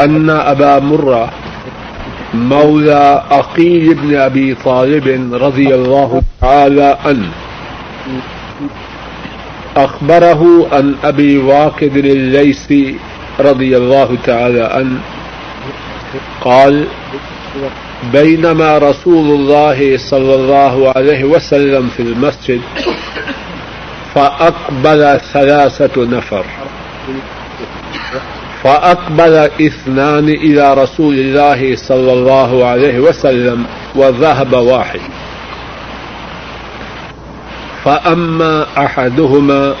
أن أبا مرة مولى أقيل بن أبي طالب رضي الله تعالى عنه. أخبره عن أبي واقد الليثي رضي الله تعالى عنه. قال بينما رسول الله صلى الله عليه وسلم في المسجد فأقبل ثلاثة نفر. فأقبل اثنان إلى رسول الله صلى الله عليه وسلم وذهب واحد. فأما أحدهما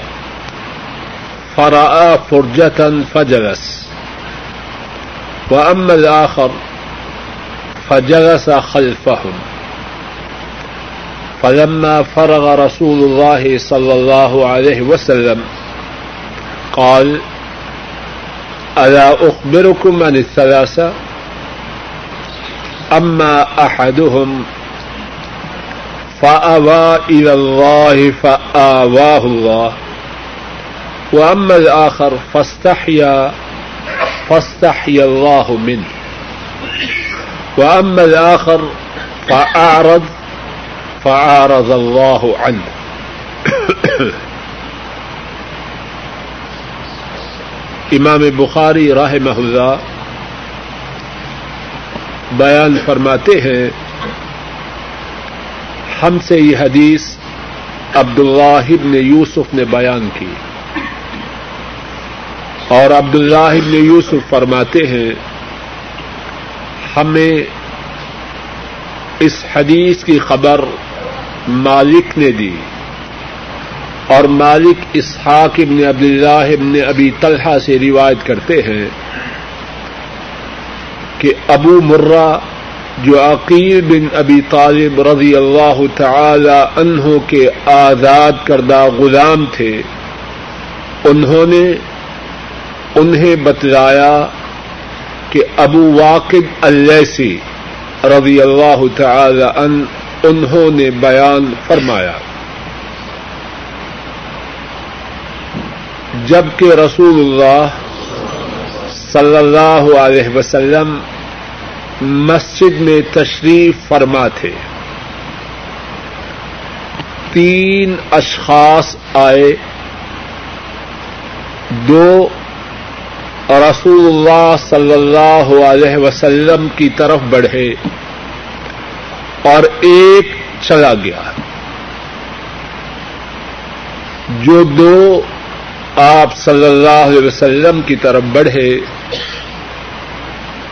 فرأى فرجة فجلس. وأما الآخر فجلس خلفهم. فلما فرغ رسول الله صلى الله عليه وسلم قال ألا أخبركم عن الثلاثة؟ أما أحدهم فأوى إلى الله فآواه الله. وأما الآخر فاستحيا فاستحيا الله منه. وأما الآخر فأعرض فأعرض الله عنه. امام بخاری راہ محلہ بیان فرماتے ہیں، ہم سے یہ حدیث عبد اللہ یوسف نے بیان کی۔ اور عبد اللہ یوسف فرماتے ہیں، ہمیں اس حدیث کی خبر مالک نے دی۔ اور مالک اسحاق ابن عبد اللہ ابن ابی طلحہ سے روایت کرتے ہیں کہ ابو مرہ جو عقیل بن ابی طالب رضی اللہ تعالی عنہ کے آزاد کردہ غلام تھے، انہوں نے انہیں بتلایا کہ ابو واقد السی رضی اللہ تعالی عنہ انہوں نے بیان فرمایا۔ جبکہ رسول اللہ صلی اللہ علیہ وسلم مسجد میں تشریف فرما تھے۔ تین اشخاص آئے۔ دو رسول اللہ صلی اللہ علیہ وسلم کی طرف بڑھے اور ایک چلا گیا۔ جو دو آپ صلی اللہ علیہ وسلم کی طرف بڑھے،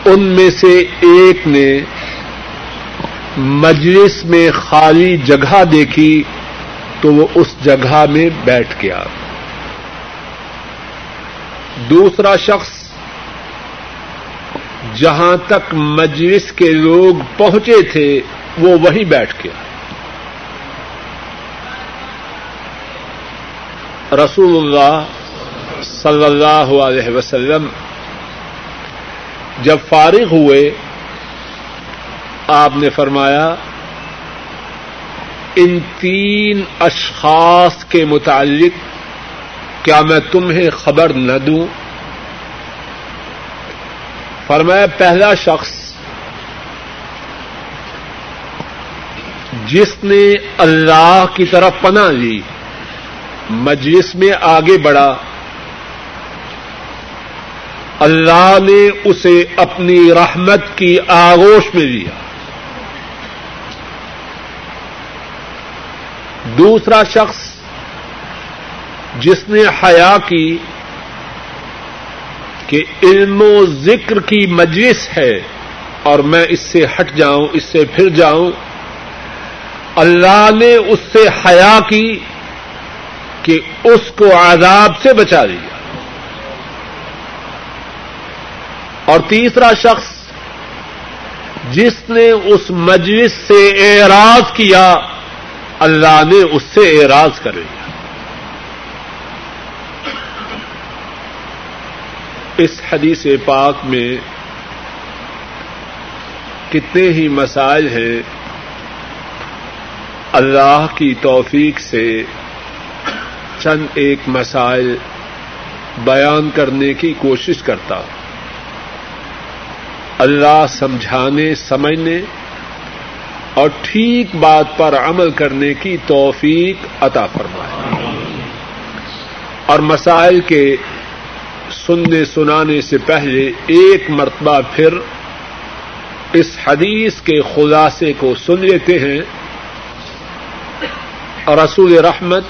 ان میں سے ایک نے مجلس میں خالی جگہ دیکھی تو وہ اس جگہ میں بیٹھ گیا۔ دوسرا شخص جہاں تک مجلس کے لوگ پہنچے تھے، وہ وہیں بیٹھ گیا۔ رسول اللہ صلی اللہ علیہ وسلم جب فارغ ہوئے، آپ نے فرمایا، ان تین اشخاص کے متعلق کیا میں تمہیں خبر نہ دوں؟ فرمایا، پہلا شخص جس نے اللہ کی طرف پناہ لی۔ مجلس میں آگے بڑھا۔ اللہ نے اسے اپنی رحمت کی آغوش میں لیا دوسرا شخص جس نے حیا کی کہ علم و ذکر کی مجلس ہے اور میں اس سے ہٹ جاؤں، اس سے پھر جاؤں۔ اللہ نے اس سے حیا کی کہ اس کو عذاب سے بچا لیا اور تیسرا شخص جس نے اس مجلس سے اعراض کیا، اللہ نے اس سے اعراض کر لیا۔ اس حدیث پاک میں کتنے ہی مسائل ہیں، اللہ کی توفیق سے چند ایک مسائل بیان کرنے کی کوشش کرتا۔ اللہ سمجھانے، سمجھنے اور ٹھیک بات پر عمل کرنے کی توفیق عطا فرمائے۔ اور مسائل کے سننے، سنانے سے پہلے ایک مرتبہ پھر اس حدیث کے خلاصے کو سن لیتے ہیں۔ اور رسول رحمت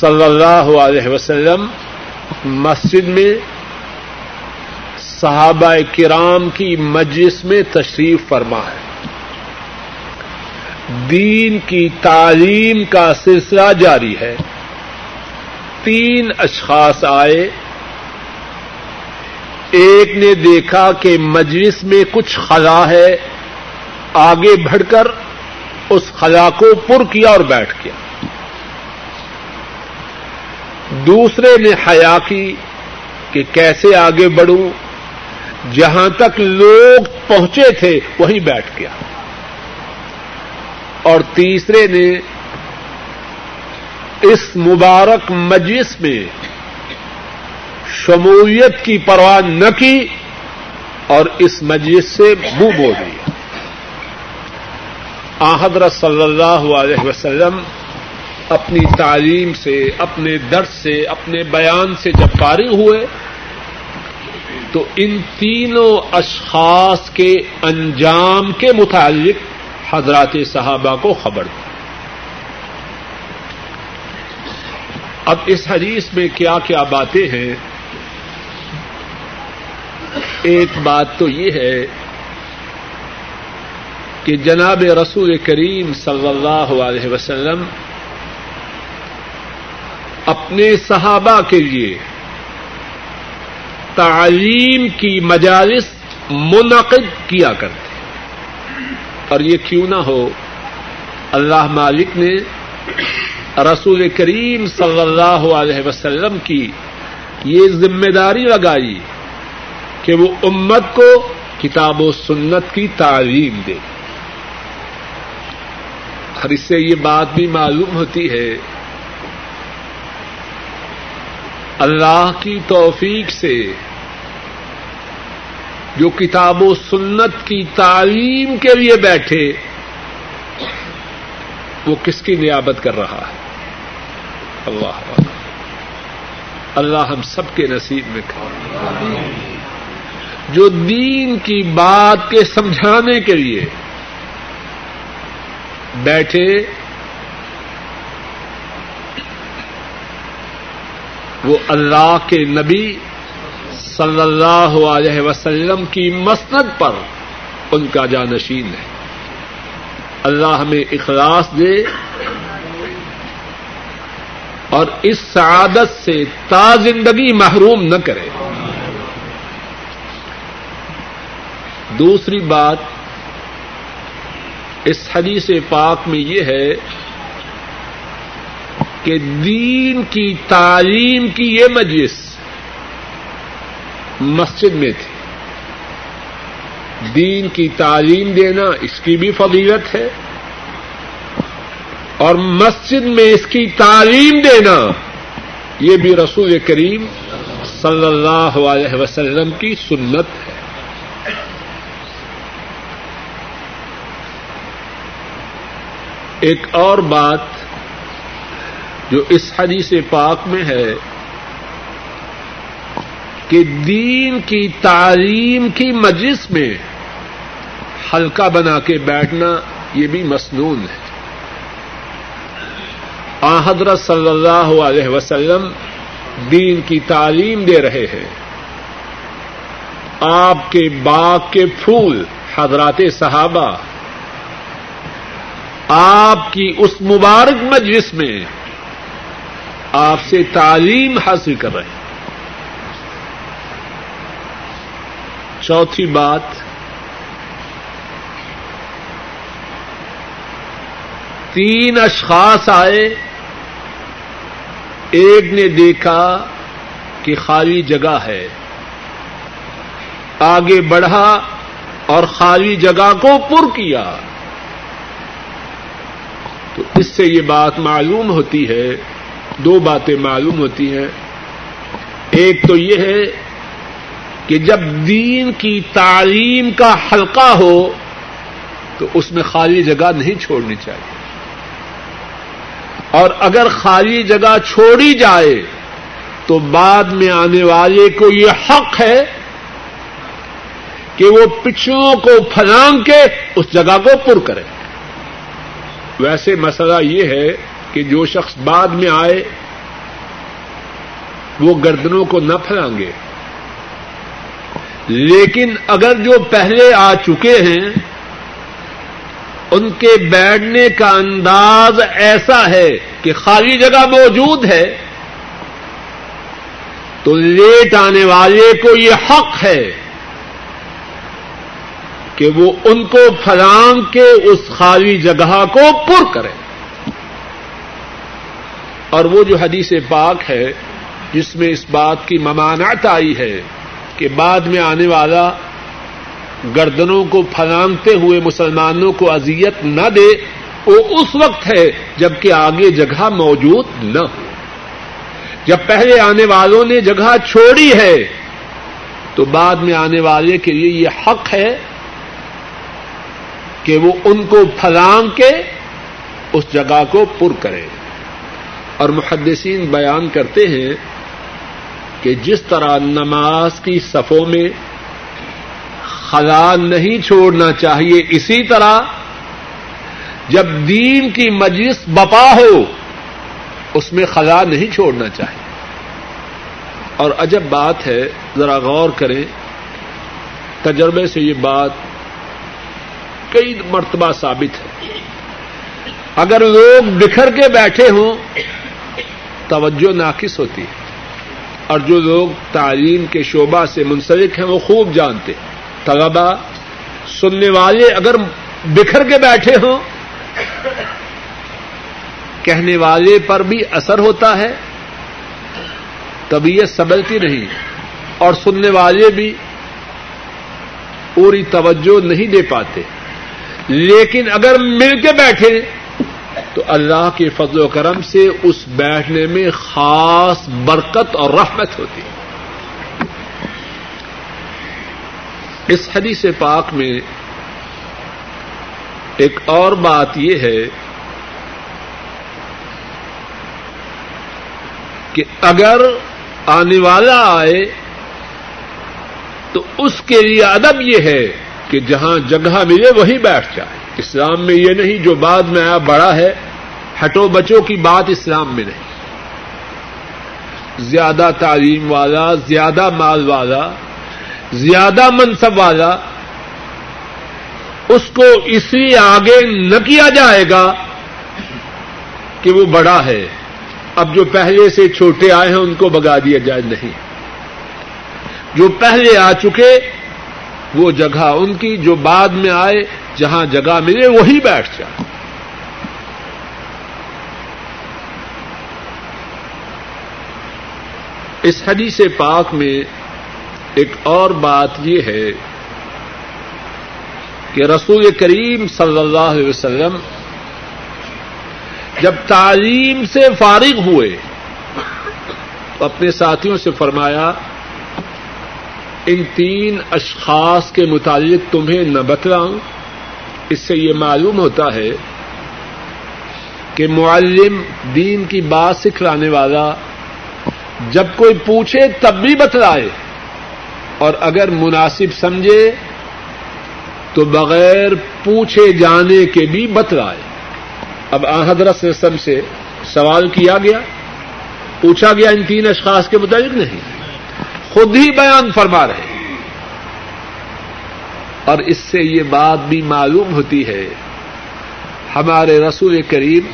صلی اللہ علیہ وسلم مسجد میں صحابہ کرام کی مجلس میں تشریف فرما ہے۔ دین کی تعلیم کا سلسلہ جاری ہے۔ تین اشخاص آئے۔ ایک نے دیکھا کہ مجلس میں کچھ خلا ہے۔ آگے بڑھ کر اس خلا کو پر کیا اور بیٹھ گیا دوسرے نے حیا کی کہ کیسے آگے بڑھوں؟ جہاں تک لوگ پہنچے تھے، وہیں بیٹھ گیا۔ اور تیسرے نے اس مبارک مجلس میں شمولیت کی پرواہ نہ کی اور اس مجلس سے منہ بول دیا حضرت صلی اللہ علیہ وسلم اپنی تعلیم سے، اپنے درد سے، اپنے بیان سے جب فارغ ہوئے، تو ان تینوں اشخاص کے انجام کے متعلق حضرات صحابہ کو خبر دی اب اس حدیث میں کیا کیا باتیں ہیں؟ ایک بات تو یہ ہے کہ جناب رسول کریم صلی اللہ علیہ وسلم اپنے صحابہ کے لیے تعلیم کی مجالس منعقد کیا کرتے اور یہ کیوں نہ ہو، اللہ مالک نے رسول کریم صلی اللہ علیہ وسلم کی یہ ذمہ داری لگائی کہ وہ امت کو کتاب و سنت کی تعلیم دے۔ اور اس سے یہ بات بھی معلوم ہوتی ہے اللہ کی توفیق سے جو کتاب و سنت کی تعلیم کے لیے بیٹھے، وہ کس کی نیابت کر رہا ہے؟ اللہ اللہ ہم سب کے نصیب میں جو دین کی بات کے سمجھانے کے لیے بیٹھے وہ اللہ کے نبی صلی اللہ علیہ وسلم کی مسند پر ان کا جانشین ہے۔ اللہ ہمیں اخلاص دے اور اس سعادت سے تا زندگی محروم نہ کرے۔ دوسری بات اس حدیث پاک میں یہ ہے کہ دین کی تعلیم کی یہ مجلس مسجد میں تھی۔ دین کی تعلیم دینا اس کی بھی فضیلت ہے اور مسجد میں اس کی تعلیم دینا یہ بھی رسول کریم صلی اللہ علیہ وسلم کی سنت ہے۔ ایک اور بات جو اس حدیث پاک میں ہے کہ دین کی تعلیم کی مجلس میں ہلکا بنا کے بیٹھنا یہ بھی مصنون ہے۔ آ حضرت صلی اللہ علیہ وسلم دین کی تعلیم دے رہے ہیں۔ آپ کے باغ کے پھول، حضرات صحابہ، آپ کی اس مبارک مجلس میں آپ سے تعلیم حاصل کر رہے ہیں۔ چوتھی بات، تین اشخاص آئے۔ ایک نے دیکھا کہ خالی جگہ ہے۔ آگے بڑھا اور خالی جگہ کو پر کیا۔ تو اس سے یہ بات معلوم ہوتی ہے دو باتیں معلوم ہوتی ہیں۔ ایک تو یہ ہے کہ جب دین کی تعلیم کا حلقہ ہو تو اس میں خالی جگہ نہیں چھوڑنی چاہیے۔ اور اگر خالی جگہ چھوڑی جائے تو بعد میں آنے والے کو یہ حق ہے کہ وہ پچھوں کو پھلانگ کے اس جگہ کو پر کرے۔ ویسے مسئلہ یہ ہے کہ جو شخص بعد میں آئے، وہ گردنوں کو نہ پھلانگے۔ لیکن اگر جو پہلے آ چکے ہیں، ان کے بیٹھنے کا انداز ایسا ہے کہ خالی جگہ موجود ہے، تو لیٹ آنے والے کو یہ حق ہے کہ وہ ان کو فراہم کے اس خالی جگہ کو پر کرے۔ اور وہ جو حدیث پاک ہے، جس میں اس بات کی ممانعت آئی ہے کہ بعد میں آنے والا گردنوں کو پھلانگتے ہوئے مسلمانوں کو اذیت نہ دے، وہ اس وقت ہے جبکہ آگے جگہ موجود نہ ہو۔ جب پہلے آنے والوں نے جگہ چھوڑی ہے، تو بعد میں آنے والے کے لیے یہ حق ہے کہ وہ ان کو پھلانگ کے اس جگہ کو پر کرے اور محدثین بیان کرتے ہیں کہ جس طرح نماز کی صفوں میں خلا نہیں چھوڑنا چاہیے، اسی طرح جب دین کی مجلس بپا ہو، اس میں خلا نہیں چھوڑنا چاہیے۔ اور عجب بات ہے، ذرا غور کریں، تجربے سے یہ بات کئی مرتبہ ثابت ہے۔ اگر لوگ بکھر کے بیٹھے ہوں توجہ ناقص ہوتی ہے۔ اور جو لوگ تعلیم کے شعبہ سے منسلک ہیں، وہ خوب جانتے طلبا سننے والے اگر بکھر کے بیٹھے ہوں، کہنے والے پر بھی اثر ہوتا ہے، طبیعت سبلتی نہیں۔ اور سننے والے بھی پوری توجہ نہیں دے پاتے۔ لیکن اگر مل کے بیٹھے تو اللہ کے فضل و کرم سے اس بیٹھنے میں خاص برکت اور رحمت ہوتی ہے۔ اس حدیث پاک میں ایک اور بات یہ ہے کہ اگر آنے والا آئے تو اس کے لیے ادب یہ ہے کہ جہاں جگہ ملے وہی بیٹھ جائے۔ اسلام میں یہ نہیں جو بعد میں آیا بڑا ہے ہٹو بچوں کی بات اسلام میں نہیں۔ زیادہ تعلیم والا، زیادہ مال والا، زیادہ منصب والا، اس کو اس لیے آگے نہ کیا جائے گا کہ وہ بڑا ہے۔ اب جو پہلے سے چھوٹے آئے ہیں، ان کو بگا دیا جائے نہیں۔ جو پہلے آ چکے، وہ جگہ ان کی، جو بعد میں آئے، جہاں جگہ ملے، وہی بیٹھ جائے۔ اس حدیث پاک میں ایک اور بات یہ ہے کہ رسول کریم صلی اللہ علیہ وسلم جب تعلیم سے فارغ ہوئے تو اپنے ساتھیوں سے فرمایا، ان تین اشخاص کے متعلق تمہیں نہ بتلاؤں۔ اس سے یہ معلوم ہوتا ہے کہ معلم دین کی بات سکھلانے والا جب کوئی پوچھے تب بھی بتلائے۔ اور اگر مناسب سمجھے، تو بغیر پوچھے جانے کے بھی بتلائے۔ اب حضرت رسم سے سوال کیا گیا۔ پوچھا گیا، ان تین اشخاص کے متعلق نہیں۔ خود ہی بیان فرما رہے اور اس سے یہ بات بھی معلوم ہوتی ہے، ہمارے رسول کریم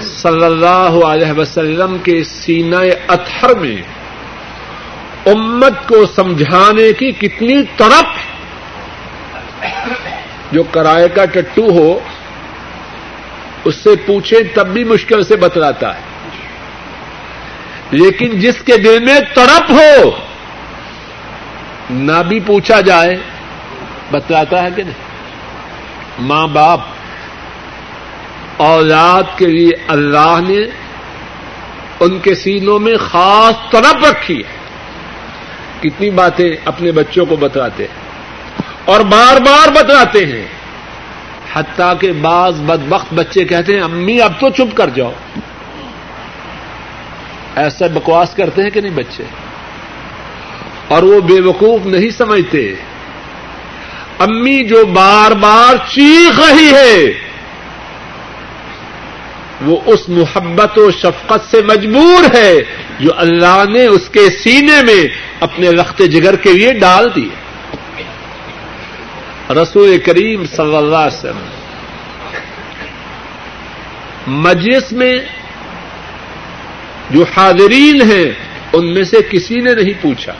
صلی اللہ علیہ وسلم کے سینہ اتھر میں امت کو سمجھانے کی کتنی طرف جو کرائے کا ٹٹو ہو، اس سے پوچھے تب بھی مشکل سے بتلاتا ہے۔ لیکن جس کے دل میں تڑپ ہو، نہ بھی پوچھا جائے، بتلاتا ہے کہ نہیں۔ ماں باپ، اولاد کے لیے اللہ نے ان کے سینوں میں خاص طرف رکھی ہے۔ کتنی باتیں اپنے بچوں کو بتلاتے ہیں اور بار بار بتلاتے ہیں۔ حتیٰ کہ بعض بدبخت بچے کہتے ہیں، امی اب تو چپ کر جاؤ۔ ایسا بکواس کرتے ہیں کہ نہیں بچے؟ اور وہ بے وقوف نہیں سمجھتے۔ امی جو بار بار چیخ رہی ہے وہ اس محبت و شفقت سے مجبور ہے جو اللہ نے اس کے سینے میں اپنے رخت جگر کے لیے ڈال دی رسول کریم صلی اللہ علیہ وسلم، مجلس میں جو حاضرین ہیں، ان میں سے کسی نے نہیں پوچھا۔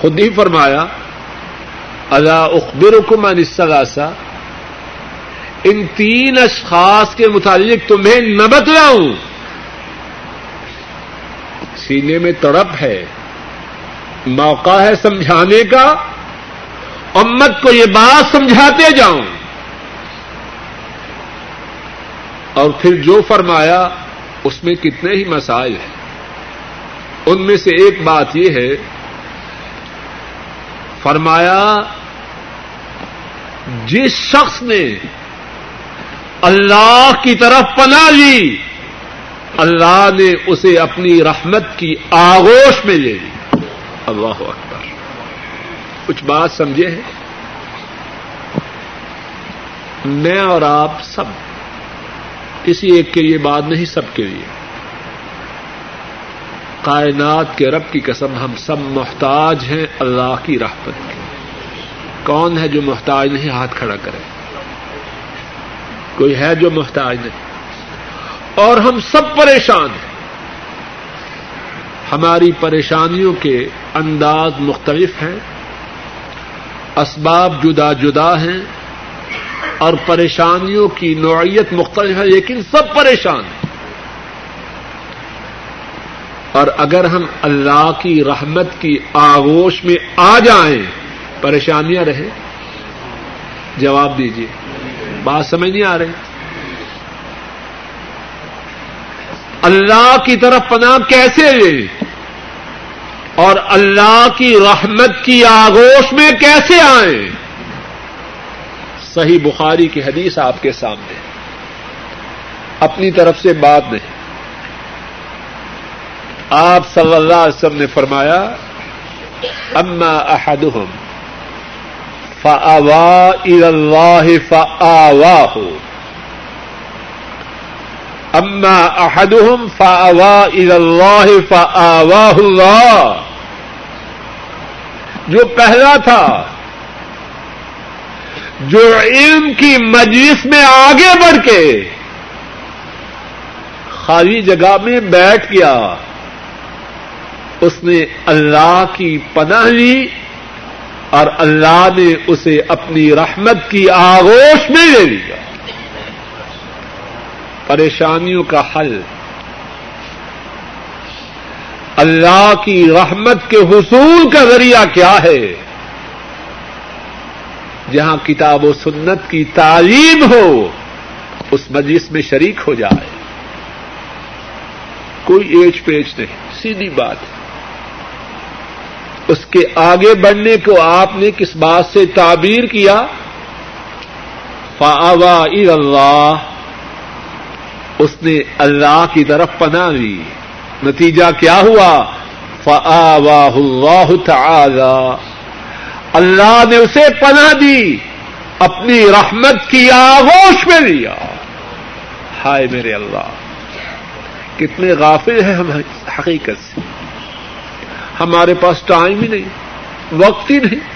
خود ہی فرمایا اللہ اخبر حکم ان تین اشخاص کے متعلق تمہیں نہ بتلاؤں سینے میں تڑپ ہے، موقع ہے سمجھانے کا، امت کو یہ بات سمجھاتے جاؤں۔ اور پھر جو فرمایا، اس میں کتنے ہی مسائل ہیں۔ ان میں سے ایک بات یہ ہے، فرمایا، جس شخص نے اللہ کی طرف پناہ لی۔ اللہ نے اسے اپنی رحمت کی آغوش میں لے لی۔ اللہ اکبر۔ کچھ بات سمجھے ہیں؟ میں اور آپ سب کسی ایک کے لیے بات نہیں، سب کے لیے۔ کائنات کے رب کی قسم ہم سب محتاج ہیں اللہ کی رحمت کے کون ہے جو محتاج نہیں؟ ہاتھ کھڑا کرے۔ کوئی ہے جو محتاج نہیں۔ اور ہم سب پریشان ہیں۔ ہماری پریشانیوں کے انداز مختلف ہیں۔ اسباب جدا جدا ہیں۔ اور پریشانیوں کی نوعیت مختلف ہے، لیکن سب پریشان ہیں۔ اور اگر ہم اللہ کی رحمت کی آغوش میں آ جائیں، پریشانیاں رہیں۔ جواب دیجیے بات سمجھ نہیں آ رہی۔ اللہ کی طرف پناہ کیسے لے؟ اور اللہ کی رحمت کی آغوش میں کیسے آئیں؟ صحیح بخاری کی حدیث آپ کے سامنے۔ اپنی طرف سے بات نہیں۔ آپ صلی اللہ علیہ وسلم نے فرمایا، اما احدهم فاوا اللہ فاواہ اما احدهم فاوا اللہ فاواہ اللہ جو پہلا تھا، جو علم کی مجلس میں آگے بڑھ کے خالی جگہ میں بیٹھ گیا، اس نے اللہ کی پناہ لی اور اللہ نے اسے اپنی رحمت کی آغوش میں لے لیا۔ پریشانیوں کا حل۔ اللہ کی رحمت کے حصول کا ذریعہ کیا ہے؟ جہاں کتاب و سنت کی تعلیم ہو، اس مجلس میں شریک ہو جائے۔ کوئی ایج پیچ نہیں، سیدھی بات۔ ہے اس کے آگے بڑھنے کو آپ نے کس بات سے تعبیر کیا؟ فاوا اللہ اس نے اللہ کی طرف پناہ لی۔ نتیجہ کیا ہوا؟ فاوا اللہ تعالی اللہ نے اسے پناہ دی، اپنی رحمت کی آغوش میں لیا۔ ہائے میرے اللہ، کتنے غافل ہیں ہم حقیقت سے۔ ہمارے پاس ٹائم ہی نہیں، وقت ہی نہیں۔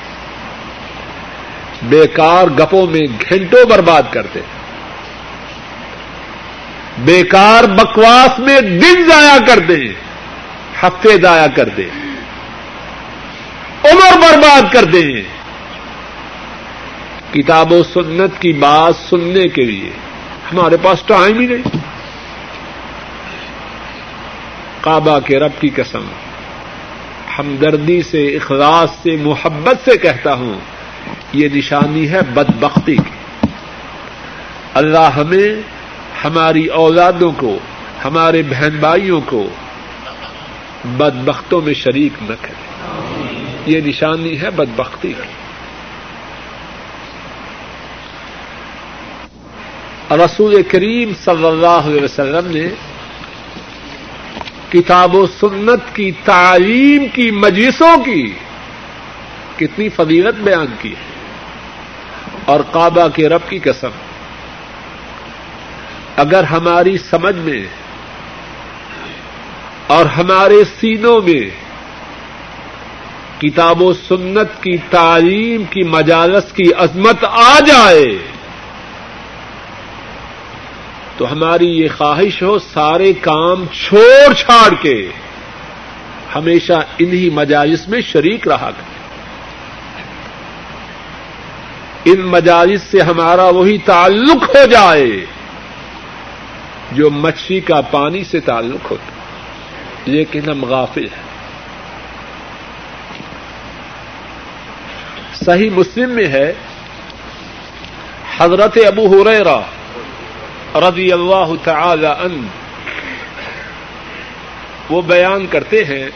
بیکار گپوں میں گھنٹوں برباد کرتے۔ بیکار بکواس میں دن ضائع کر دیں ہفتے ضائع کر دیں عمر برباد کر دیں کتاب و سنت کی بات سننے کے لیے ہمارے پاس ٹائم ہی نہیں۔ کعبہ کے رب کی قسم۔ ہمدردی سے، اخلاص سے، محبت سے کہتا ہوں، یہ نشانی ہے بدبختی کی۔ اللہ ہمیں، ہماری اولادوں کو، ہمارے بہن بھائیوں کو بدبختوں میں شریک نہ کرے۔ یہ نشانی ہے بدبختی کی۔ رسول کریم صلی اللہ علیہ وسلم نے کتاب و سنت کی، تعلیم کی، مجلسوں کی کتنی فضیلت بیان کی ہے۔ اور کعبہ کے رب کی قسم، اگر ہماری سمجھ میں اور ہمارے سینوں میں کتاب و سنت کی، تعلیم کی، مجالس کی عظمت آ جائے تو ہماری یہ خواہش ہو سارے کام چھوڑ چھاڑ کے ہمیشہ انہی مجالس میں شریک رہا کرے ان مجالس سے ہمارا وہی تعلق ہو جائے جو مچھلی کا پانی سے تعلق ہوتا لیکن ہم غافل ہیں۔ صحیح مسلم میں ہے، حضرت ابو ہریرہ رضی اللہ تعالی ان وہ بیان کرتے ہیں،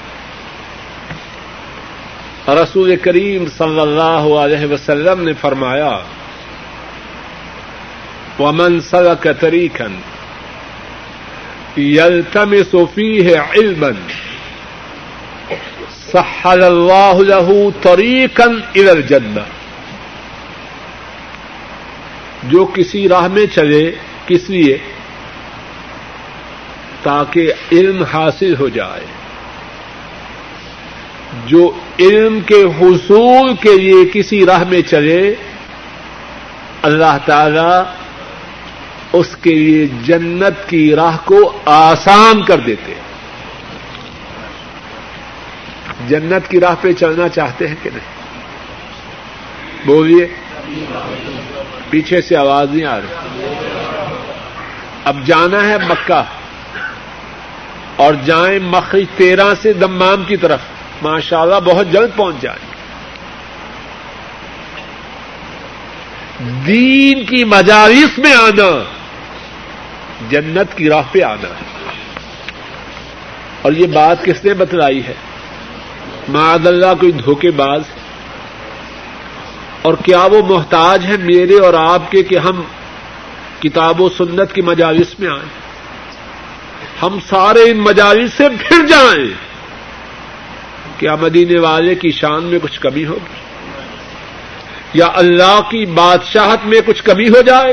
رسول کریم صلی اللہ علیہ وسلم نے فرمایا، ومن سلك طريقا يلتمس فيه علما، سحل الله له طريقا الى الجنه جو کسی راہ میں چلے کس لیے؟ تاکہ علم حاصل ہو جائے۔ جو علم کے حصول کے لیے کسی راہ میں چلے، اللہ تعالی اس کے لیے جنت کی راہ کو آسان کر دیتے جنت کی راہ پہ چلنا چاہتے ہیں کہ نہیں؟ بولیے۔ پیچھے سے آواز نہیں آ رہی۔ اب جانا ہے مکہ اور جائیں مخرج تیرہ سے دمام کی طرف۔ ماشاء اللہ بہت جلد پہنچ جائیں۔ دین کی مجالس میں آنا، جنت کی راہ پہ آنا۔ ہے اور یہ بات کس نے بتلائی ہے؟ معذ اللہ کوئی دھوکے باز۔ اور کیا وہ محتاج ہے میرے اور آپ کے کہ ہم کتاب و سنت کی مجالس میں آئیں ہم سارے ان مجالس سے پھر جائیں۔ کیا مدینے والے کی شان میں کچھ کمی ہوگی یا اللہ کی بادشاہت میں کچھ کمی ہو جائے؟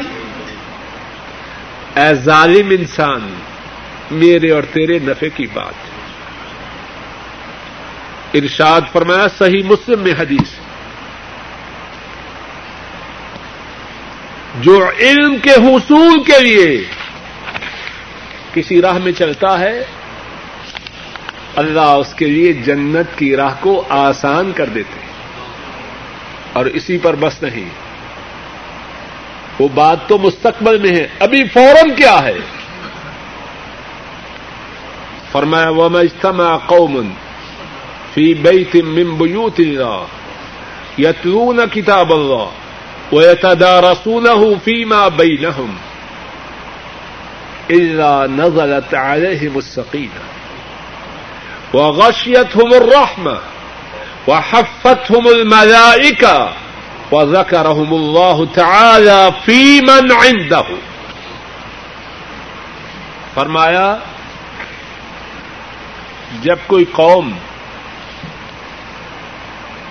اے ظالم انسان، میرے اور تیرے نفے کی بات۔ ارشاد فرمایا، صحیح مسلم میں حدیث۔ جو علم کے حصول کے لیے کسی راہ میں چلتا ہے، اللہ اس کے لیے جنت کی راہ کو آسان کر دیتے اور اسی پر بس نہیں۔ وہ بات تو مستقبل میں ہے۔ ابھی فوراً کیا ہے؟ فرمایا وہ اجتمع قوم فی بیت من بیوت اللہ، یتلون کتاب اللہ۔ ويتدارسونه فيما بينهم. إلا نزلت عليهم السقينة وغشيتهم الرحمة وحفتهم الملائكة وذكرهم الله تعالى في من عنده. فرمایا، جب کوئی قوم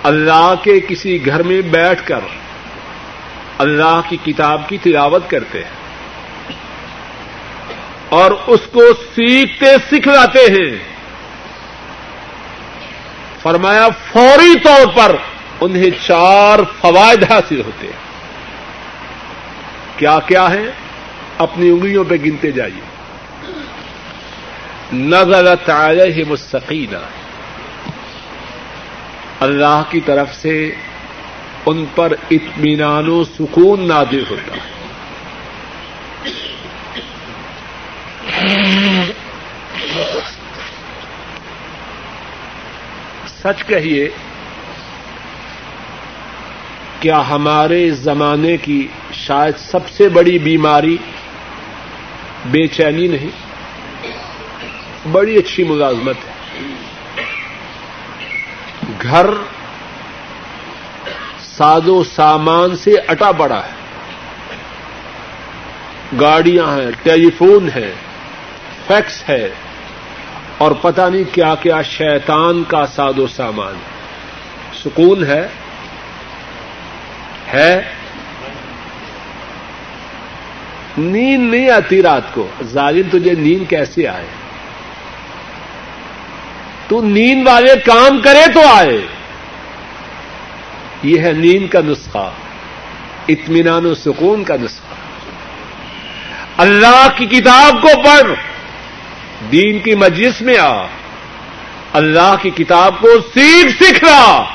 اللہ کے کسی گھر میں بیٹھ کر اللہ کی کتاب کی تلاوت کرتے ہیں اور اس کو سیکھتے سکھلاتے ہیں فرمایا فوری طور پر انہیں چار فوائد حاصل ہوتے ہیں کیا کیا ہے اپنی انگلیوں پہ گنتے جائیے نظر تعالی مستقینہ اللہ کی طرف سے ان پر اطمینان و سکون نازل ہوتا ہے۔ سچ کہیے کیا ہمارے زمانے کی شاید سب سے بڑی بیماری بے چینی نہیں؟ بڑی اچھی ملازمت ہے۔ گھر ساز و سامان سے اٹا پڑا ہے۔ گاڑیاں ہیں ٹیلی فون ہے، فیکس ہے۔ اور پتہ نہیں کیا کیا شیطان کا ساد و سامان۔ سکون ہے؟ ہے؟ نیند نہیں آتی رات کو۔ ظالم تجھے نیند کیسے آئے؟ تو نیند والے کام کرے تو آئے۔ یہ ہے نیند کا نسخہ، اطمینان و سکون کا نسخہ۔ اللہ کی کتاب کو پڑھ، دین کی مجلس میں آ، اللہ کی کتاب کو سیکھ سیکھ رہا۔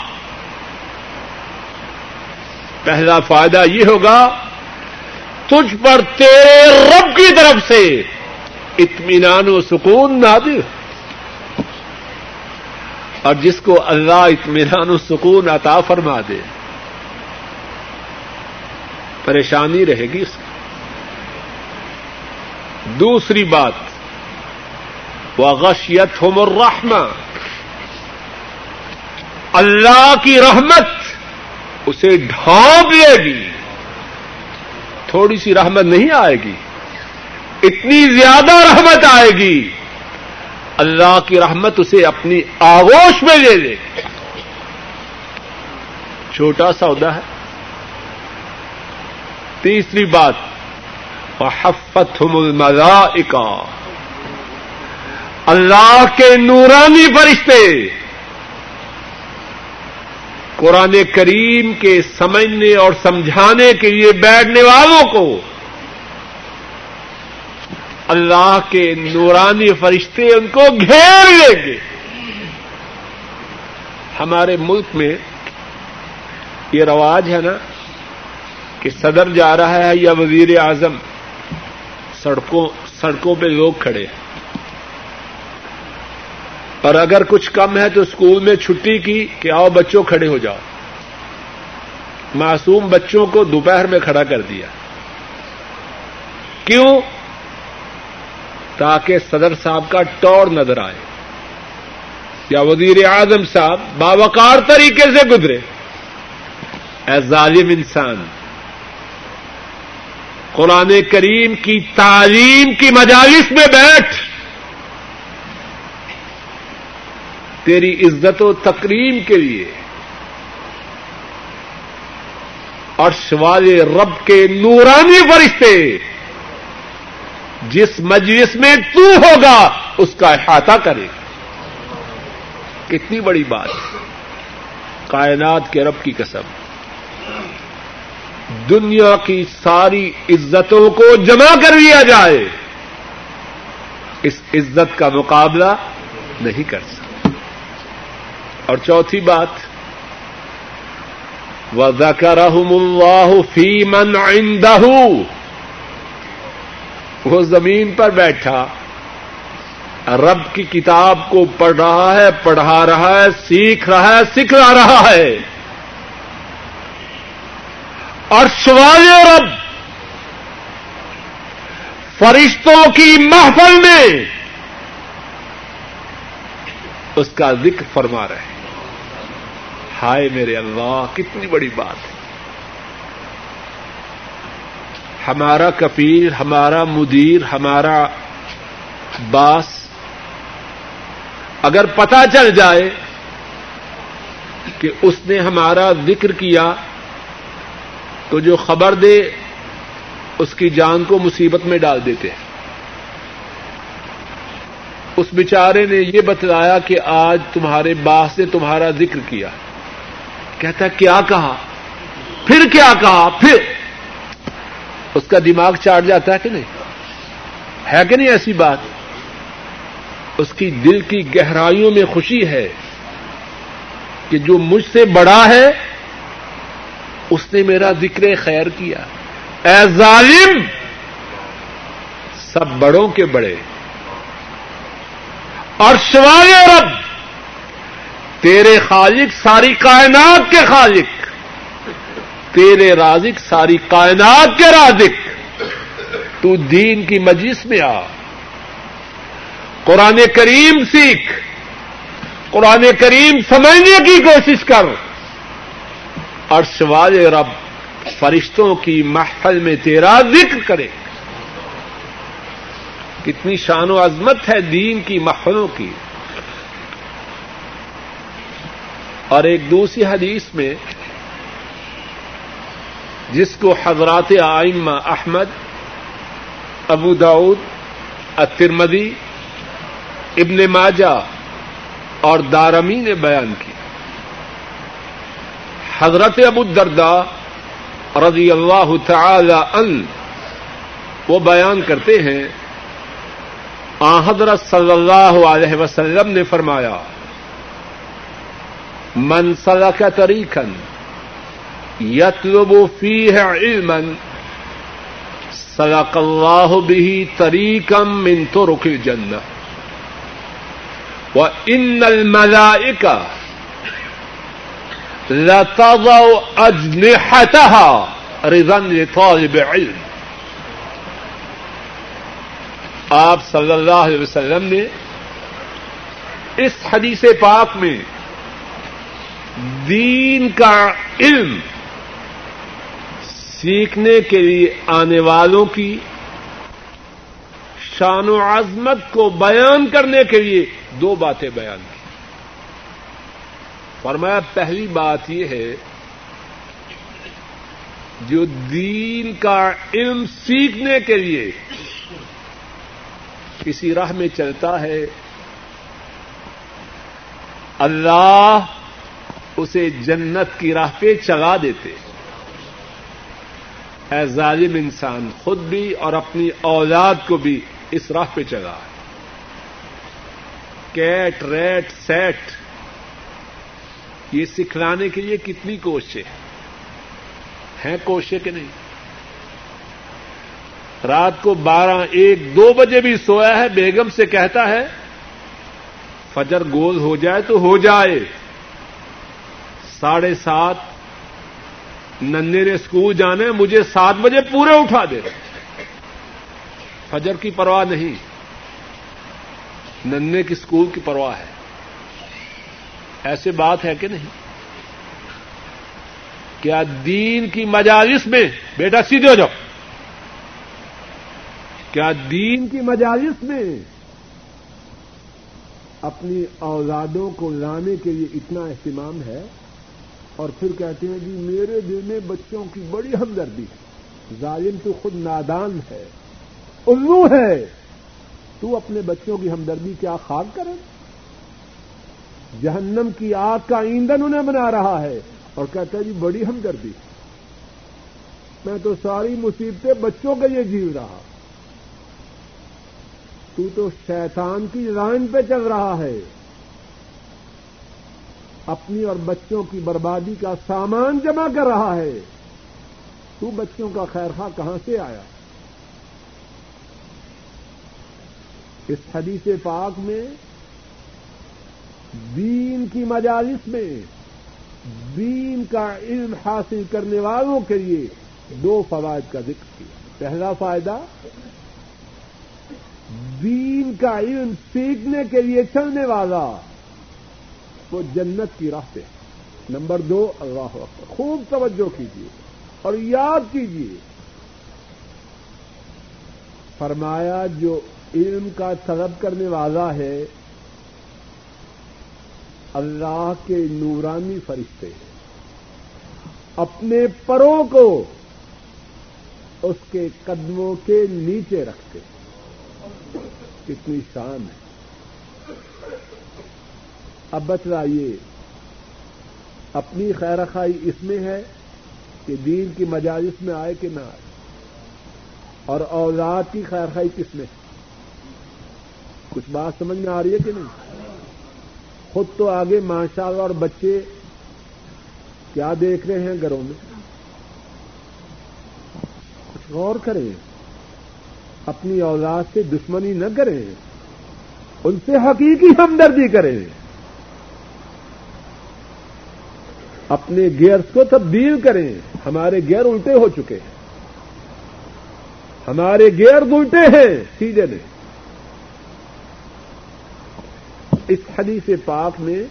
پہلا فائدہ یہ ہوگا، تجھ پر تیرے رب کی طرف سے اطمینان و سکون نادر۔ اور جس کو اللہ اطمینان و سکون عطا فرما دے، پریشانی رہے گی اس کی۔ دوسری بات وہ غشیت ہوم اللہ کی رحمت اسے ڈھانپ لے گی، تھوڑی سی رحمت نہیں آئے گی، اتنی زیادہ رحمت آئے گی۔ اللہ کی رحمت اسے اپنی آغوش میں لے لے۔ چھوٹا سودا ہے۔ تیسری بات حفت الملائکہ اللہ کے نورانی فرشتے۔ قرآن کریم کے سمجھنے اور سمجھانے کے لیے بیٹھنے والوں کو اللہ کے نورانی فرشتے ان کو گھیر لیں گے۔ ہمارے ملک میں یہ رواج ہے نا کہ صدر جا رہا ہے یا وزیر اعظم، سڑکوں سڑکوں پہ لوگ کھڑے ہیں۔ اور اگر کچھ کم ہے تو اسکول میں چھٹی کی کہ آؤ بچوں کھڑے ہو جاؤ۔ معصوم بچوں کو دوپہر میں کھڑا کر دیا۔ کیوں؟ تاکہ صدر صاحب کا ٹور نظر آئے یا وزیر اعظم صاحب باوقار طریقے سے گزرے۔ اے ظالم انسان، قرآن کریم کی تعلیم کی مجالس میں بیٹھ۔ تیری عزت و تقریم کے لیے اور سوال رب کے نورانی فرشتے جس مجلس میں تو ہوگا، اس کا احاطہ کرے۔ کتنی بڑی بات۔ کائنات کے رب کی قسم۔ دنیا کی ساری عزتوں کو جمع کر لیا جائے۔ اس عزت کا مقابلہ نہیں کر سکتا۔ اور چوتھی بات۔ وَذَكَرَهُمُ اللَّهُ فِي مَنْ عِنْدَهُ۔ وہ زمین پر بیٹھا۔ رب کی کتاب کو پڑھ رہا ہے، پڑھا رہا ہے، سیکھ رہا ہے، سکھلا رہا ہے۔ اور سوال رب، فرشتوں کی محفل میں اس کا ذکر فرما رہے ہائے میرے اللہ، کتنی بڑی بات ہے۔ ہمارا کفیل ہمارا مدیر، ہمارا باس، اگر پتا چل جائے کہ اس نے ہمارا ذکر کیا تو جو خبر دے اس کی جان کو مصیبت میں ڈال دیتے ہیں۔ اس بیچارے نے یہ بتلایا کہ آج تمہارے باس نے تمہارا ذکر کیا۔ کہتا کیا کہا؟ پھر کیا کہا؟ پھر اس کا دماغ چاٹ جاتا ہے کہ نہیں؟ ہے کہ نہیں ایسی بات؟ اس کی دل کی گہرائیوں میں خوشی ہے کہ جو مجھ سے بڑا ہے، اس نے میرا ذکر خیر کیا۔ اے ظالم، سب بڑوں کے بڑے۔ اور سوائے رب، تیرے خالق ساری کائنات کے خالق۔ تیرے رازق ساری کائنات کے رازق۔ تو دین کی مجلس میں آ۔ قرآن کریم سیکھ۔ قرآن کریم سمجھنے کی کوشش کر۔ عرش والے رب فرشتوں کی محفل میں تیرا ذکر کرے۔ کتنی شان و عظمت ہے دین کی محفلوں کی۔ اور ایک دوسری حدیث میں جس کو حضرات آئمہ احمد، ابو داود الترمدی ابن ماجہ اور دارمی نے بیان کی۔ حضرت ابو الدرداء رضی اللہ تعالی ان وہ بیان کرتے ہیں، آ حضرت صلی اللہ علیہ وسلم نے فرمایا، من سلک طریقا یطلب فیہ علما. سلک اللہ به طریقا من طرق الجنہ وان الملائکہ لتضع أجنحتها رضا لطالب علم. آپ صلی اللہ علیہ وسلم نے اس حدیث پاک میں دین کا علم سیکھنے کے لیے آنے والوں کی شان و عظمت کو بیان کرنے کے لیے دو باتیں بیان کی۔ فرمایا، پہلی بات یہ ہے، جو دین کا علم سیکھنے کے لیے کسی راہ میں چلتا ہے، اللہ اسے جنت کی راہ پہ چلا دیتے اے ظالم انسان، خود بھی اور اپنی اولاد کو بھی اس راہ پہ چلا۔ کیٹ، ریٹ، سیٹ، یہ سکھلانے کے لیے کتنی کوششیں ہیں؟ کوششیں کہ نہیں؟ رات کو بارہ، ایک، دو بجے بھی سویا ہے، بیگم سے کہتا ہے، فجر گول ہو جائے تو ہو جائے۔ ساڑھے سات ننے نے اسکول جانے مجھے سات بجے پورے اٹھا دے۔ فجر کی پرواہ نہیں۔ ننے کی اسکول کی پرواہ ہے۔ ایسے بات ہے کہ نہیں؟ کیا دین کی مجالس میں، بیٹا سیدھے ہو جاؤ۔ کیا دین کی مجالس میں اپنی اولادوں کو لانے کے لیے اتنا اہتمام ہے؟ اور پھر کہتے ہیں جی میرے دل میں بچوں کی بڑی ہمدردی ہے۔ ظالم تو خود نادان ہے الو ہے۔ تو اپنے بچوں کی ہمدردی کیا خاک کرے جہنم کی آگ کا ایندھن انہیں بنا رہا ہے۔ اور کہتا ہے جی بڑی ہمدردی۔ میں تو ساری مصیبتیں بچوں کے لیے جیو رہا تو تو شیطان کی لائن پہ چل رہا ہے۔ اپنی اور بچوں کی بربادی کا سامان جمع کر رہا ہے۔ تو بچوں کا خیر خواہ کہاں سے آیا؟ اس حدیث پاک میں دین کی مجالس میں دین کا علم حاصل کرنے والوں کے لیے دو فوائد کا ذکر کیا۔ پہلا فائدہ، دین کا علم سیکھنے کے لیے چلنے والا وہ جنت کی راہ پہ۔ نمبر دو، اللہ خوب توجہ کیجیے اور یاد کیجیے فرمایا، جو علم کا طلب کرنے والا ہے، اللہ کے نورانی فرشتے اپنے پروں کو اس کے قدموں کے نیچے رکھتے کتنی شان ہے۔ اب بتلائیے، اپنی خیر خائی اس میں ہے کہ دین کی مجالس میں آئے کہ نہ آئے؟ اور اولاد کی خیر خائی کس میں؟ کچھ بات سمجھ میں آ رہی ہے کہ نہیں؟ خود تو آگے ماشاء اللہ اور بچے کیا دیکھ رہے ہیں گھروں میں؟ کچھ غور کریں، اپنی اولاد سے دشمنی نہ کریں، ان سے حقیقی ہمدردی کریں۔ اپنے گیئرس کو تبدیل کریں۔ ہمارے گیئر الٹے ہو چکے ہیں۔ ہمارے گیئر الٹے ہیں، سیدھے نہیں اس حدیث پاک میں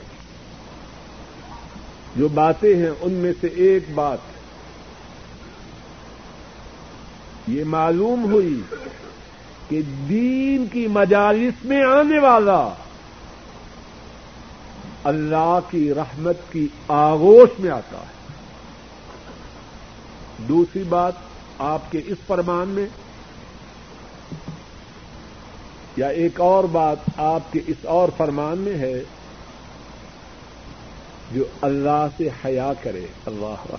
جو باتیں ہیں، ان میں سے ایک بات یہ معلوم ہوئی کہ دین کی مجالس میں آنے والا اللہ کی رحمت کی آغوش میں آتا ہے۔ دوسری بات آپ کے اس فرمان میں، یا ایک اور بات آپ کے اس اور فرمان میں ہے، جو اللہ سے حیا کرے۔ اللہ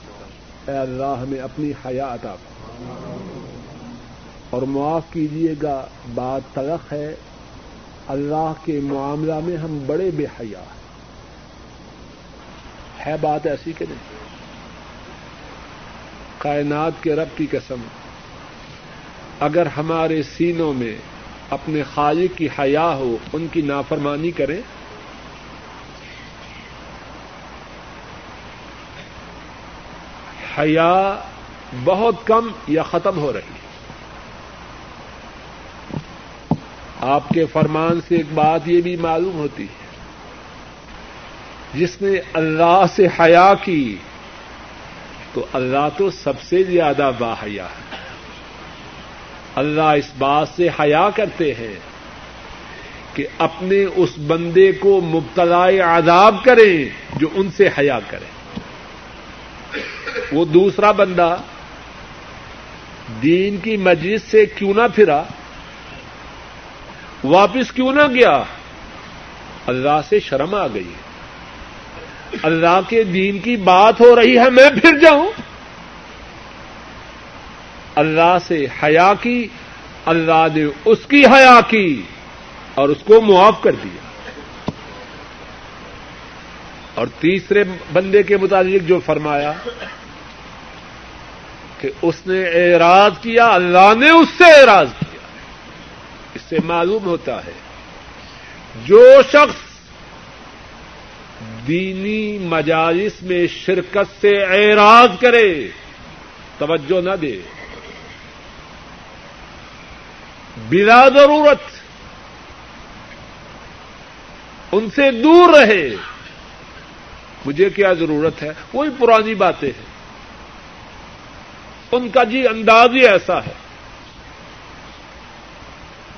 اے اللہ، ہمیں اپنی حیا عطا اور معاف کیجیے گا، بات تلخ ہے، اللہ کے معاملہ میں ہم بڑے بے حیا ہیں۔ ہے بات ایسی کہ نہیں۔ کائنات کے رب کی قسم، اگر ہمارے سینوں میں اپنے خالق کی حیا ہو، ان کی نافرمانی کریں۔ حیا بہت کم یا ختم ہو رہی ہے۔ آپ کے فرمان سے ایک بات یہ بھی معلوم ہوتی ہے۔ جس نے اللہ سے حیا کی، تو اللہ تو سب سے زیادہ باحیا ہے۔ اللہ اس بات سے حیا کرتے ہیں کہ اپنے اس بندے کو مبتلا عذاب کریں جو ان سے حیا کرے۔ وہ دوسرا بندہ دین کی مجلس سے کیوں نہ پھرا، واپس کیوں نہ گیا، اللہ سے شرم آ گئی۔ ہے اللہ کے دین کی بات ہو رہی ہے، میں پھر جاؤں۔ اللہ سے حیا کی، اللہ نے اس کی حیا کی اور اس کو معاف کر دیا۔ اور تیسرے بندے کے متعلق جو فرمایا کہ اس نے اعراض کیا، اللہ نے اس سے اعراض کیا۔ اس سے معلوم ہوتا ہے، جو شخص دینی مجالس میں شرکت سے اعراض کرے، توجہ نہ دے۔ بلا ضرورت ان سے دور رہے۔ مجھے کیا ضرورت ہے؟ وہی پرانی باتیں ہیں۔ ان کا جی انداز ہی ایسا ہے۔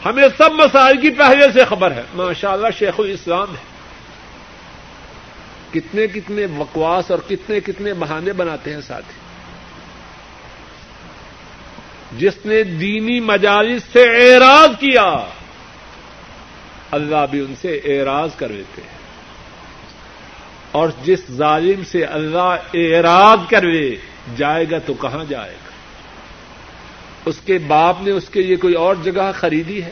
ہمیں سب مسائل کی پہلے سے خبر ہے۔ ماشاء اللہ شیخ الاسلام ہے۔ کتنے کتنے بکواس اور کتنے کتنے بہانے بناتے ہیں ساتھی۔ جس نے دینی مجالس سے اعراض کیا، اللہ بھی ان سے اعراض کر دیتے ہیں۔ اور جس ظالم سے اللہ اعراض کروے، جائے گا تو کہاں جائے گا؟ اس کے باپ نے اس کے لیے کوئی اور جگہ خریدی ہے؟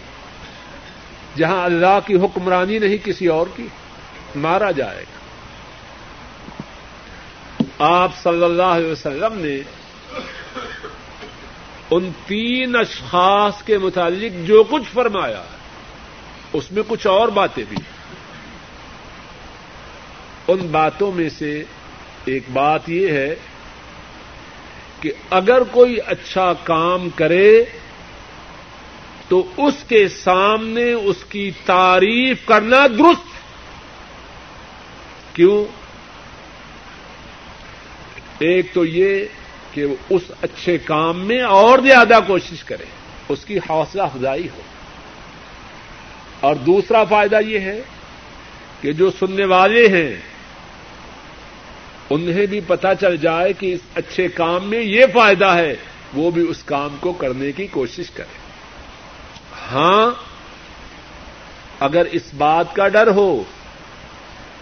جہاں اللہ کی حکمرانی نہیں کسی اور کی، مارا جائے گا۔ آپ صلی اللہ علیہ وسلم نے ان تین اشخاص کے متعلق جو کچھ فرمایا اس میں کچھ اور باتیں بھی ان باتوں میں سے ایک بات یہ ہے کہ اگر کوئی اچھا کام کرے تو اس کے سامنے اس کی تعریف کرنا درست کیوں؟ ایک تو یہ کہ وہ اس اچھے کام میں اور زیادہ کوشش کرے، اس کی حوصلہ افزائی ہو۔ اور دوسرا فائدہ یہ ہے کہ جو سننے والے ہیں، انہیں بھی پتا چل جائے کہ اس اچھے کام میں یہ فائدہ ہے، وہ بھی اس کام کو کرنے کی کوشش کرے۔ ہاں اگر اس بات کا ڈر ہو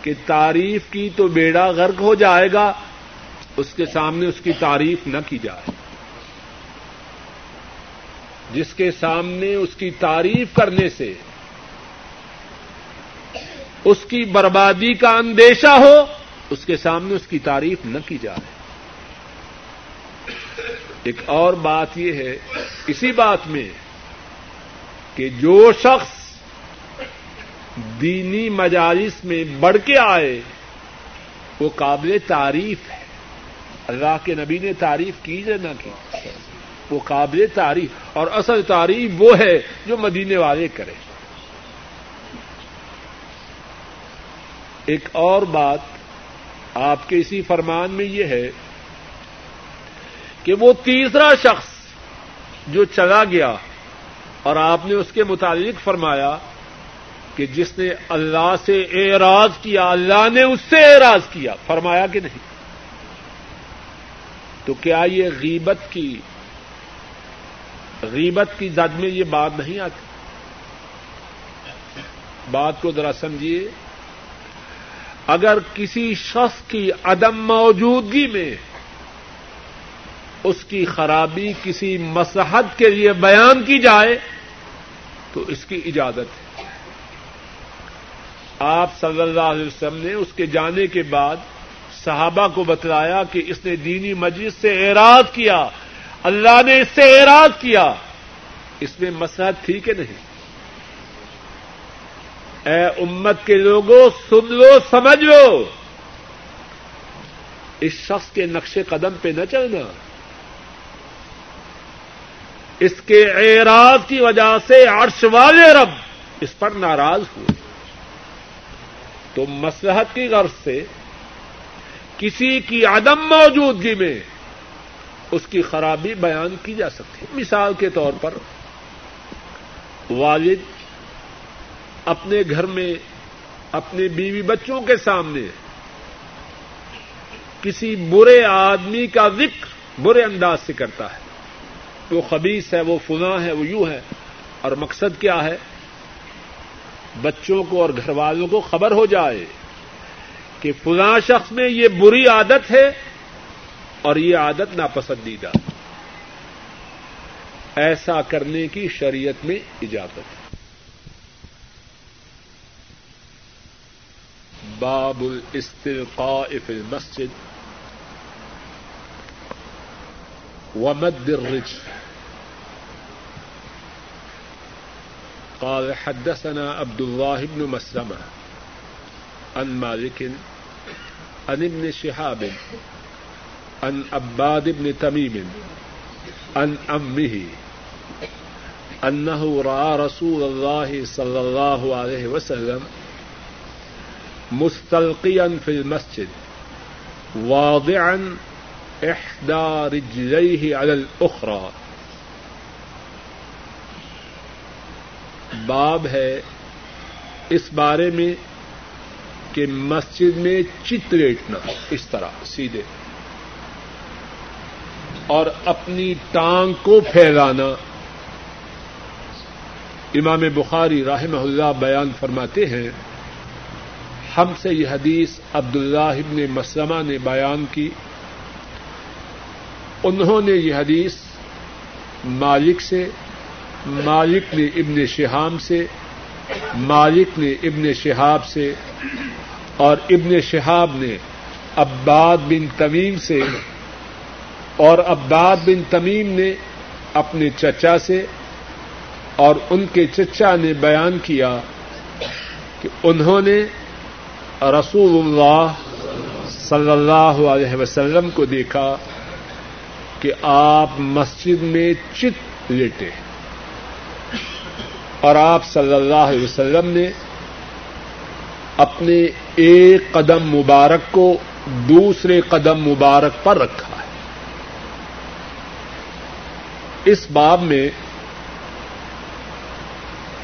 کہ تعریف کی تو بیڑا غرق ہو جائے گا اس کے سامنے اس کی تعریف نہ کی جائے۔ جس کے سامنے اس کی تعریف کرنے سے اس کی بربادی کا اندیشہ ہو، اس کے سامنے اس کی تعریف نہ کی جائے۔ ایک اور بات یہ ہے، اسی بات میں کہ جو شخص دینی مجالس میں بڑھ کے آئے، وہ قابل تعریف ہے۔ اللہ کے نبی نے تعریف کی یا نہ کی. وہ قابل تعریف. اور اصل تعریف وہ ہے جو مدینے والے کرے. ایک اور بات آپ کے اسی فرمان میں یہ ہے کہ وہ تیسرا شخص جو چلا گیا اور آپ نے اس کے متعلق فرمایا کہ جس نے اللہ سے اعراض کیا، اللہ نے اس سے اعراض کیا، فرمایا کہ نہیں؟ تو کیا یہ غیبت کی غیبت کی زد میں یہ بات نہیں آتی؟ بات کو ذرا سمجھیے۔ اگر کسی شخص کی عدم موجودگی میں اس کی خرابی کسی مسحت کے لیے بیان کی جائے، تو اس کی اجازت ہے۔ آپ صلی اللہ علیہ وسلم نے اس کے جانے کے بعد صحابہ کو بتلایا کہ اس نے دینی مجلس سے اعراض کیا، اللہ نے اس سے اعراض کیا۔ اس میں مسحت تھی کہ نہیں؟ اے امت کے لوگوں، سن لو، سمجھ لو۔ اس شخص کے نقش قدم پہ نہ چلنا۔ اس کے اعراض کی وجہ سے عرش والے رب اس پر ناراض ہوئے۔ تو مسلحت کی غرض سے کسی کی عدم موجودگی میں اس کی خرابی بیان کی جا سکتی ہے۔ مثال کے طور پر والد اپنے گھر میں اپنے بیوی بچوں کے سامنے کسی برے آدمی کا ذکر برے انداز سے کرتا ہے۔ وہ خبیص ہے، وہ فنا ہے، وہ یوں ہے۔ اور مقصد کیا ہے؟ بچوں کو اور گھر والوں کو خبر ہو جائے۔ کہ فلاں شخص میں یہ بری عادت ہے اور یہ عادت ناپسندیدہ ایسا کرنے کی شریعت میں اجازت ہے۔ باب الاستلقاء في المسجد ومد الرجل۔ قال حدثنا عبد الله بن مسلمة عن مالك، عن ابن شهاب، عن عباد بن تميم، عن أمه أنه رأى رسول الله صلى الله عليه وسلم مستلقيا في المسجد، واضعا إحدى رجليه على الأخرى. باب ہے اس بارے میں کہ مسجد میں چت لیٹنا اس طرح، سیدھے۔ اور اپنی ٹانگ کو پھیلانا۔ امام بخاری رحمہ اللہ بیان فرماتے ہیں، ہم سے یہ حدیث عبد اللہ ابن مسلمہ نے بیان کی۔ انہوں نے یہ حدیث مالک سے، مالک نے ابن شہام سے مالک نے ابن شہاب سے اور ابن شہاب نے عباد بن تمیم سے اور عباد بن تمیم نے اپنے چچا سے اور ان کے چچا نے بیان کیا کہ انہوں نے رسول اللہ صلی اللہ علیہ وسلم کو دیکھا کہ آپ مسجد میں چت لیٹے ہیں۔ اور آپ صلی اللہ علیہ وسلم نے اپنے ایک قدم مبارک کو دوسرے قدم مبارک پر رکھا ہے۔ اس باب میں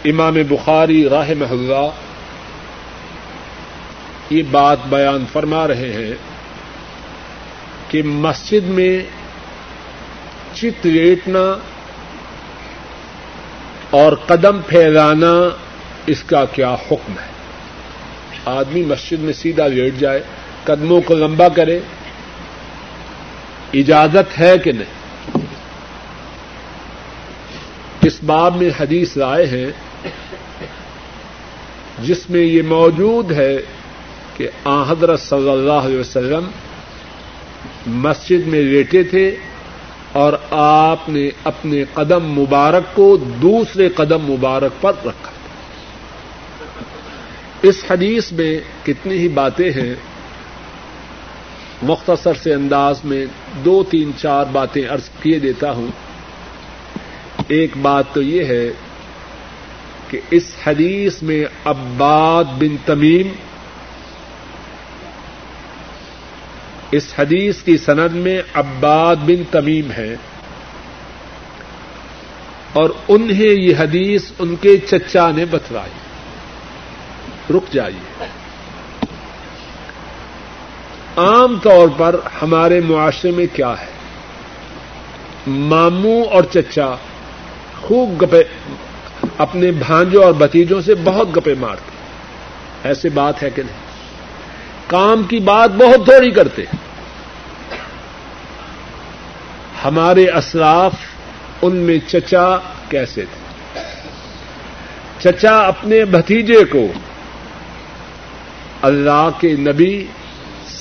امام بخاری راہ محلہ یہ بات بیان فرما رہے ہیں کہ مسجد میں چت لیٹنا اور قدم پھیلانا اس کا کیا حکم ہے؟ آدمی مسجد میں سیدھا لیٹ جائے، قدموں کو لمبا کرے، اجازت ہے کہ نہیں؟ اس باب میں حدیث رائے ہیں جس میں یہ موجود ہے کہ آ حضرت صلی اللہ علیہ وسلم مسجد میں لیٹے تھے اور آپ نے اپنے قدم مبارک کو دوسرے قدم مبارک پر رکھا۔ اس حدیث میں کتنی ہی باتیں ہیں، مختصر سے انداز میں دو تین چار باتیں ارض کیے دیتا ہوں۔ ایک بات تو یہ ہے کہ اس حدیث میں عباد بن تمیم اس حدیث کی سند میں عباد بن تمیم ہے اور انہیں یہ حدیث ان کے چچا نے بتلائی۔ رک جائیے۔ عام طور پر ہمارے معاشرے میں کیا ہے؟ ماموں اور چچا خوب گپے، اپنے بھانجوں اور بتیجوں سے بہت گپے مارتے۔ ایسے بات ہے کہ نہیں؟ کام کی بات بہت تھوڑی کرتے ہمارے اسلاف ان میں چچا کیسے تھے؟ چچا اپنے بھتیجے کو اللہ کے نبی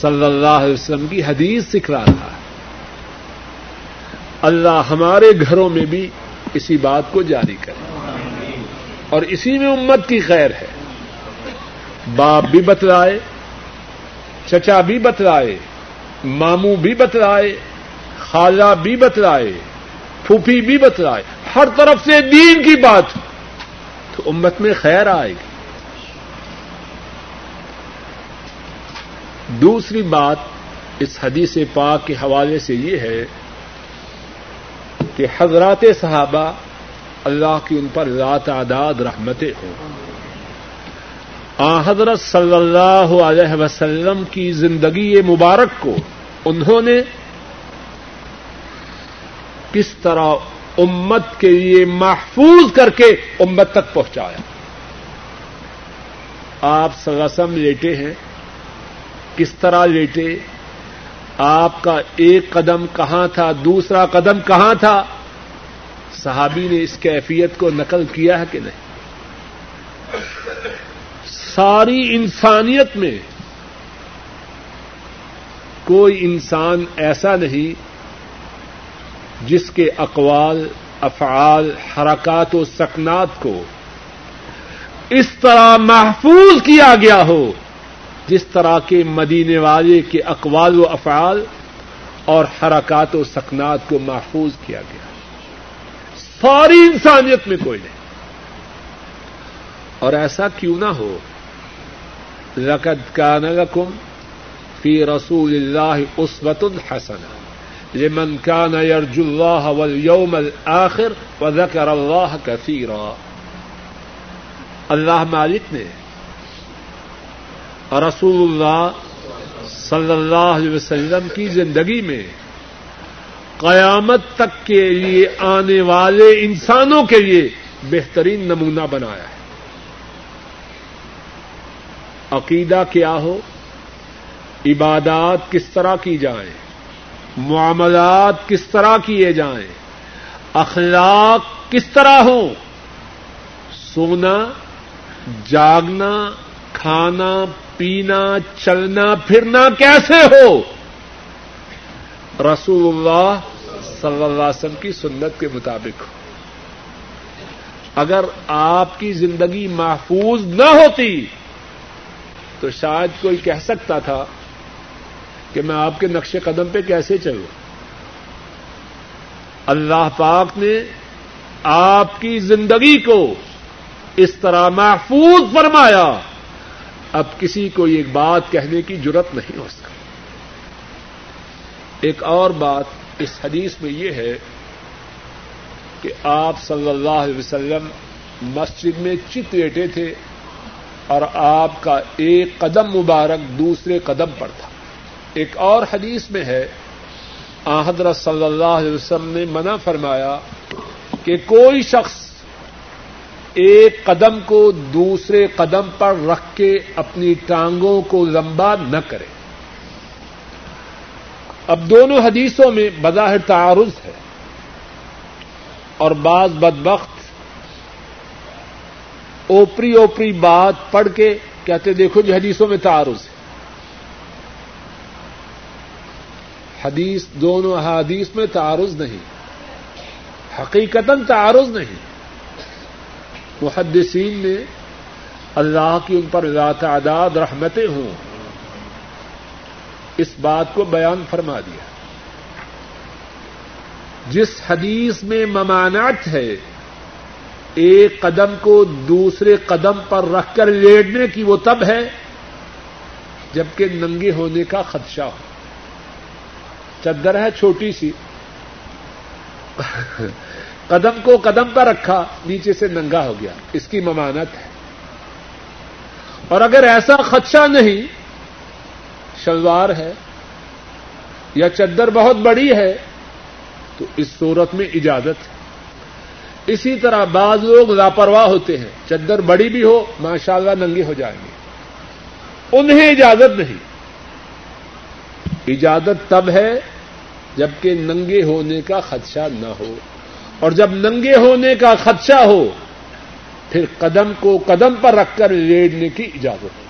صلی اللہ علیہ وسلم کی حدیث سکھلا رہا ہے اللہ ہمارے گھروں میں بھی اسی بات کو جاری کرے۔ اور اسی میں امت کی خیر ہے۔ باپ بھی بتلائے چچا بھی بتلائے، ماموں بھی بتلائے، خالہ بھی بتلائے، پھوپھی بھی بتلائے، ہر طرف سے دین کی بات، تو امت میں خیر آئے گی۔ دوسری بات اس حدیث پاک کے حوالے سے یہ ہے کہ حضرات صحابہ اللہ کی ان پر ذات تعداد رحمتیں ہوں۔ حضرت صلی اللہ علیہ وسلم کی زندگی مبارک کو انہوں نے کس طرح امت کے لیے محفوظ کر کے امت تک پہنچایا۔ آپ سلاسم لیٹے ہیں۔ کس طرح لیٹے؟ آپ کا ایک قدم کہاں تھا؟ دوسرا قدم کہاں تھا؟ صحابی نے اس کیفیت کو نقل کیا ہے کہ نہیں؟ ساری انسانیت میں کوئی انسان ایسا نہیں جس کے اقوال، افعال، حرکات و سکنات کو اس طرح محفوظ کیا گیا ہو، جس طرح کے مدینے والے کے اقوال و افعال اور حرکات و سکنات کو محفوظ کیا گیا۔ ساری انسانیت میں کوئی نہیں۔ اور ایسا کیوں نہ ہو لقد كان لكم في رسول الله أسوة حسنة لمن كان يرجو الله واليوم الآخر وذكر الله كثيرا اللہ مالک نے رسول اللہ صلی اللہ علیہ وسلم کی زندگی میں قیامت تک کے لیے آنے والے انسانوں کے لیے بہترین نمونہ بنایا ہے عقیدہ کیا ہو؟ عبادات کس طرح کی جائیں؟ معاملات کس طرح کیے جائیں؟ اخلاق کس طرح ہو سونا، جاگنا، کھانا، پینا، چلنا، پھرنا کیسے ہو؟ رسول اللہ صلی اللہ علیہ وسلم کی سنت کے مطابق ہو۔ اگر آپ کی زندگی محفوظ نہ ہوتی تو شاید کوئی کہہ سکتا تھا کہ میں آپ کے نقش قدم پہ کیسے چلوں۔ اللہ پاک نے آپ کی زندگی کو اس طرح محفوظ فرمایا۔ اب کسی کو ایک بات کہنے کی ضرورت نہیں ہو سکتی۔ ایک اور بات اس حدیث میں یہ ہے کہ آپ صلی اللہ علیہ وسلم مسجد میں چت لیٹے تھے۔ اور آپ کا ایک قدم مبارک دوسرے قدم پر تھا۔ ایک اور حدیث میں ہے حضرت صلی اللہ علیہ وسلم نے منع فرمایا کہ کوئی شخص ایک قدم کو دوسرے قدم پر رکھ کے اپنی ٹانگوں کو لمبا نہ کرے۔ اب دونوں حدیثوں میں بظاہر تعارض ہے اور بعض بدبخت اوپری اوپری بات پڑھ کے کہتے دیکھو جو حدیثوں میں تعارض ہے۔ حدیث دونوں احادیث میں تعارض نہیں۔ حقیقت تعارض نہیں۔ محدثین نے اللہ کی ان پر تعداد رحمتیں ہوں۔ اس بات کو بیان فرما دیا۔ جس حدیث میں ممانعت ہے ایک قدم کو دوسرے قدم پر رکھ کر لیٹنے کی وہ تب ہے جبکہ ننگے ہونے کا خدشہ ہو۔ چدر ہے چھوٹی سی۔ قدم کو قدم پر رکھا، نیچے سے ننگا ہو گیا۔ اس کی ممانت ہے۔ اور اگر ایسا خدشہ نہیں، شلوار ہے یا چدر بہت بڑی ہے، تو اس صورت میں اجازت ہے۔ اسی طرح بعض لوگ لاپرواہ ہوتے ہیں چدر بڑی بھی ہو ماشاءاللہ ننگے ہو جائیں گے انہیں اجازت نہیں اجازت تب ہے جبکہ ننگے ہونے کا خدشہ نہ ہو اور جب ننگے ہونے کا خدشہ ہو پھر قدم کو قدم پر رکھ کر لیڑنے کی اجازت ہے۔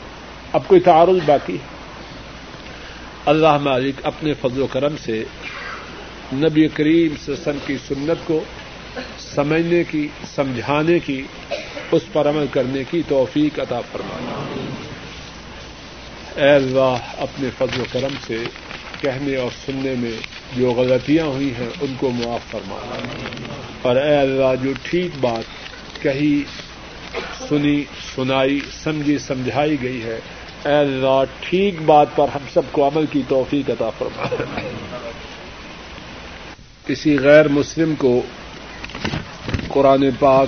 اب کوئی تعارض باقی ہے؟ اللہ مالک اپنے فضل و کرم سے نبی کریم سسن کی سنت کو سمجھنے کی، سمجھانے کی، اس پر عمل کرنے کی توفیق عطا فرمانا اے اللہ، اپنے فضل و کرم سے کہنے اور سننے میں جو غلطیاں ہوئی ہیں، ان کو معاف فرمانا اور اے اللہ، جو ٹھیک بات کہی، سنی، سنائی، سمجھی، سمجھائی گئی ہے، اے اللہ، ٹھیک بات پر ہم سب کو عمل کی توفیق عطا فرما۔ کسی غیر مسلم کو قرآن پاک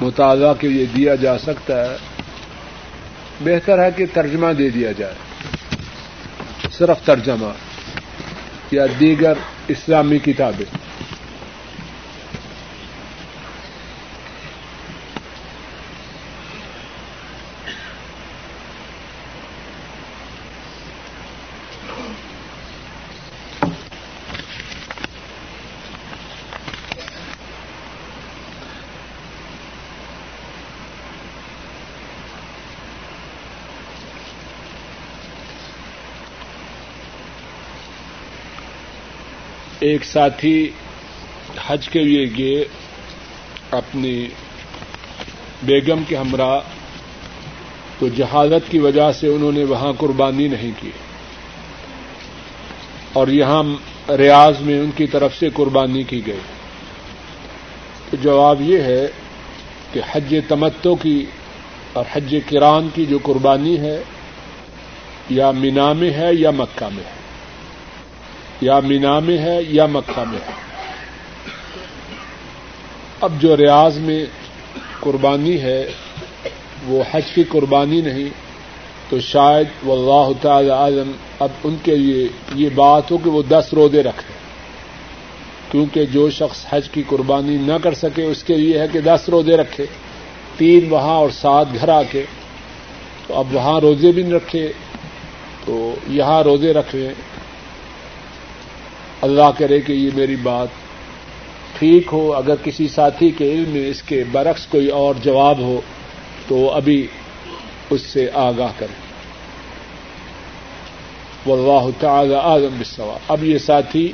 مطالعہ کے لیے دیا جا سکتا ہے۔ بہتر ہے کہ ترجمہ دے دیا جائے۔ صرف ترجمہ یا دیگر اسلامی کتابیں۔ ایک ساتھی حج کے لیے گئے اپنی بیگم کے ہمراہ تو جہازت کی وجہ سے انہوں نے وہاں قربانی نہیں کی اور یہاں ریاض میں ان کی طرف سے قربانی کی گئی۔ تو جواب یہ ہے کہ حج تمتو کی اور حج کران کی جو قربانی ہے یا مینا میں ہے یا مکہ میں ہے۔ یا مینا میں ہے یا مکہ میں ہے۔ اب جو ریاض میں قربانی ہے، وہ حج کی قربانی نہیں، تو شاید وہ اللہ تعالی عالم اب ان کے لیے یہ بات ہو کہ وہ دس روزے رکھیں کیونکہ جو شخص حج کی قربانی نہ کر سکے، اس کے لیے ہے کہ دس روزے رکھے۔ تین وہاں اور سات گھر آ کے۔ تو اب وہاں روزے بھی نہیں رکھے، تو یہاں روزے رکھ لیں اللہ کرے کہ یہ میری بات ٹھیک ہو، اگر کسی ساتھی کے علم میں اس کے برعکس کوئی اور جواب ہو تو ابھی اس سے آگاہ کریں۔ واللہ تعالی اعظم بالسوا اب یہ ساتھی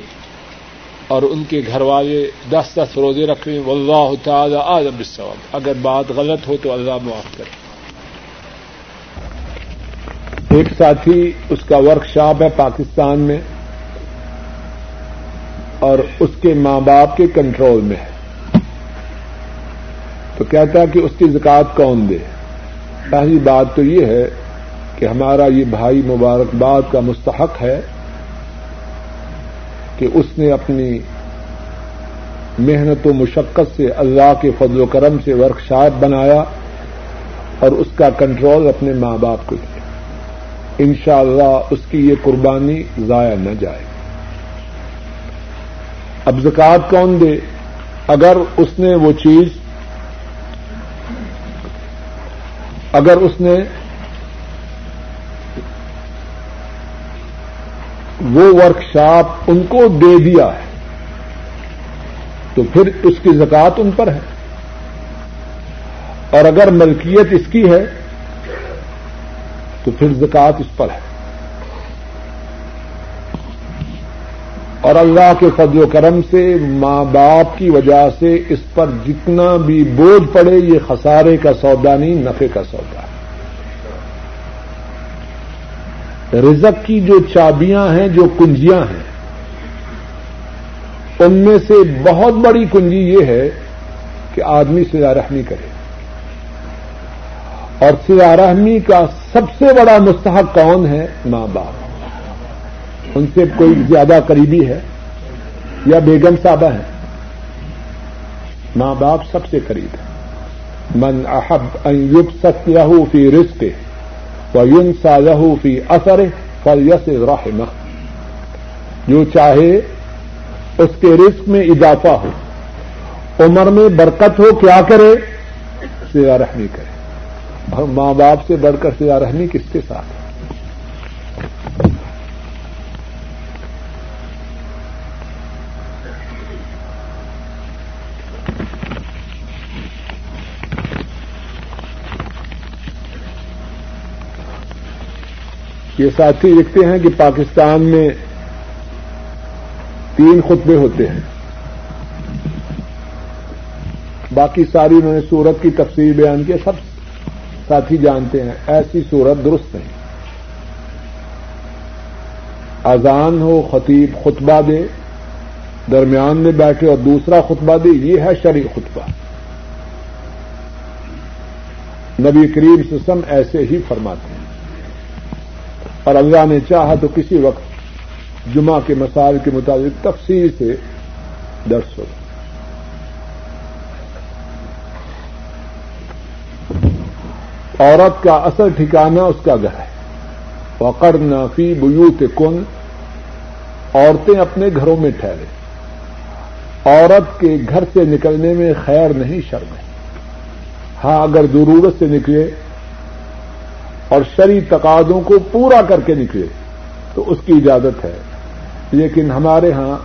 اور ان کے گھر والے دس دس روزے رکھ لیں۔ واللہ تعالی اعظم بالسوا اگر بات غلط ہو تو اللہ معاف کرے۔ ایک ساتھی اس کا ورک شاپ ہے پاکستان میں۔ اور اس کے ماں باپ کے کنٹرول میں ہے۔ تو کہتا ہے کہ اس کی زکات کون دے؟ پہلی بات تو یہ ہے کہ ہمارا یہ بھائی مبارکباد کا مستحق ہے کہ اس نے اپنی محنت و مشقت سے اللہ کے فضل و کرم سے ورک شاپ بنایا اور اس کا کنٹرول اپنے ماں باپ کو دیا۔ انشاءاللہ اللہ اس کی یہ قربانی ضائع نہ جائے۔ اب زکات کون دے؟ اگر اس نے وہ چیز اگر اس نے وہ ورک شاپ ان کو دے دیا ہے، تو پھر اس کی زکات ان پر ہے۔ اور اگر ملکیت اس کی ہے، تو پھر زکات اس پر ہے۔ اور اللہ کے فضل و کرم سے، ماں باپ کی وجہ سے اس پر جتنا بھی بوجھ پڑے، یہ خسارے کا سودا نہیں نفے کا سودا ہے۔ رزق کی جو چابیاں ہیں، جو کنجیاں ہیں، ان میں سے بہت بڑی کنجی یہ ہے کہ آدمی سیا رحمی کرے۔ اور سیا رحمی کا سب سے بڑا مستحق کون ہے؟ ماں باپ۔ ان سے کوئی زیادہ قریبی ہے یا بیگم صاحبہ ہے؟ ماں باپ سب سے قریب ہے۔ من احب ان یبسط له فی رزق و ینسا له فی اثر فلیس رحمہ جو چاہے اس کے رزق میں اضافہ ہو، عمر میں برکت ہو، کیا کرے؟ سیا رحمی کرے۔ ماں باپ سے بڑھ کر سیا رحمی کس کے ساتھ؟ ہے یہ ساتھی لکھتے ہیں کہ پاکستان میں تین خطبے ہوتے ہیں۔ باقی ساری انہوں نے سورت کی تفصیل بیان کی سب ساتھی جانتے ہیں، ایسی صورت درست نہیں۔ اذان ہو، خطیب خطبہ دے، درمیان میں بیٹھے اور دوسرا خطبہ دے، یہ ہے شرع خطبہ۔ نبی کریم سسم ایسے ہی فرماتے ہیں۔ اور اللہ نے چاہا تو کسی وقت جمعہ کے مسائل کے مطابق تفصیل سے درس ہو۔ عورت کا اصل ٹھکانہ اس کا گھر ہے۔ وقر نافی بیوت کن عورتیں اپنے گھروں میں ٹھہرے۔ عورت کے گھر سے نکلنے میں خیر نہیں شرم ہے۔ ہاں اگر ضرورت سے نکلے اور شری تقاضوں کو پورا کر کے نکلے تو اس کی اجازت ہے۔ لیکن ہمارے ہاں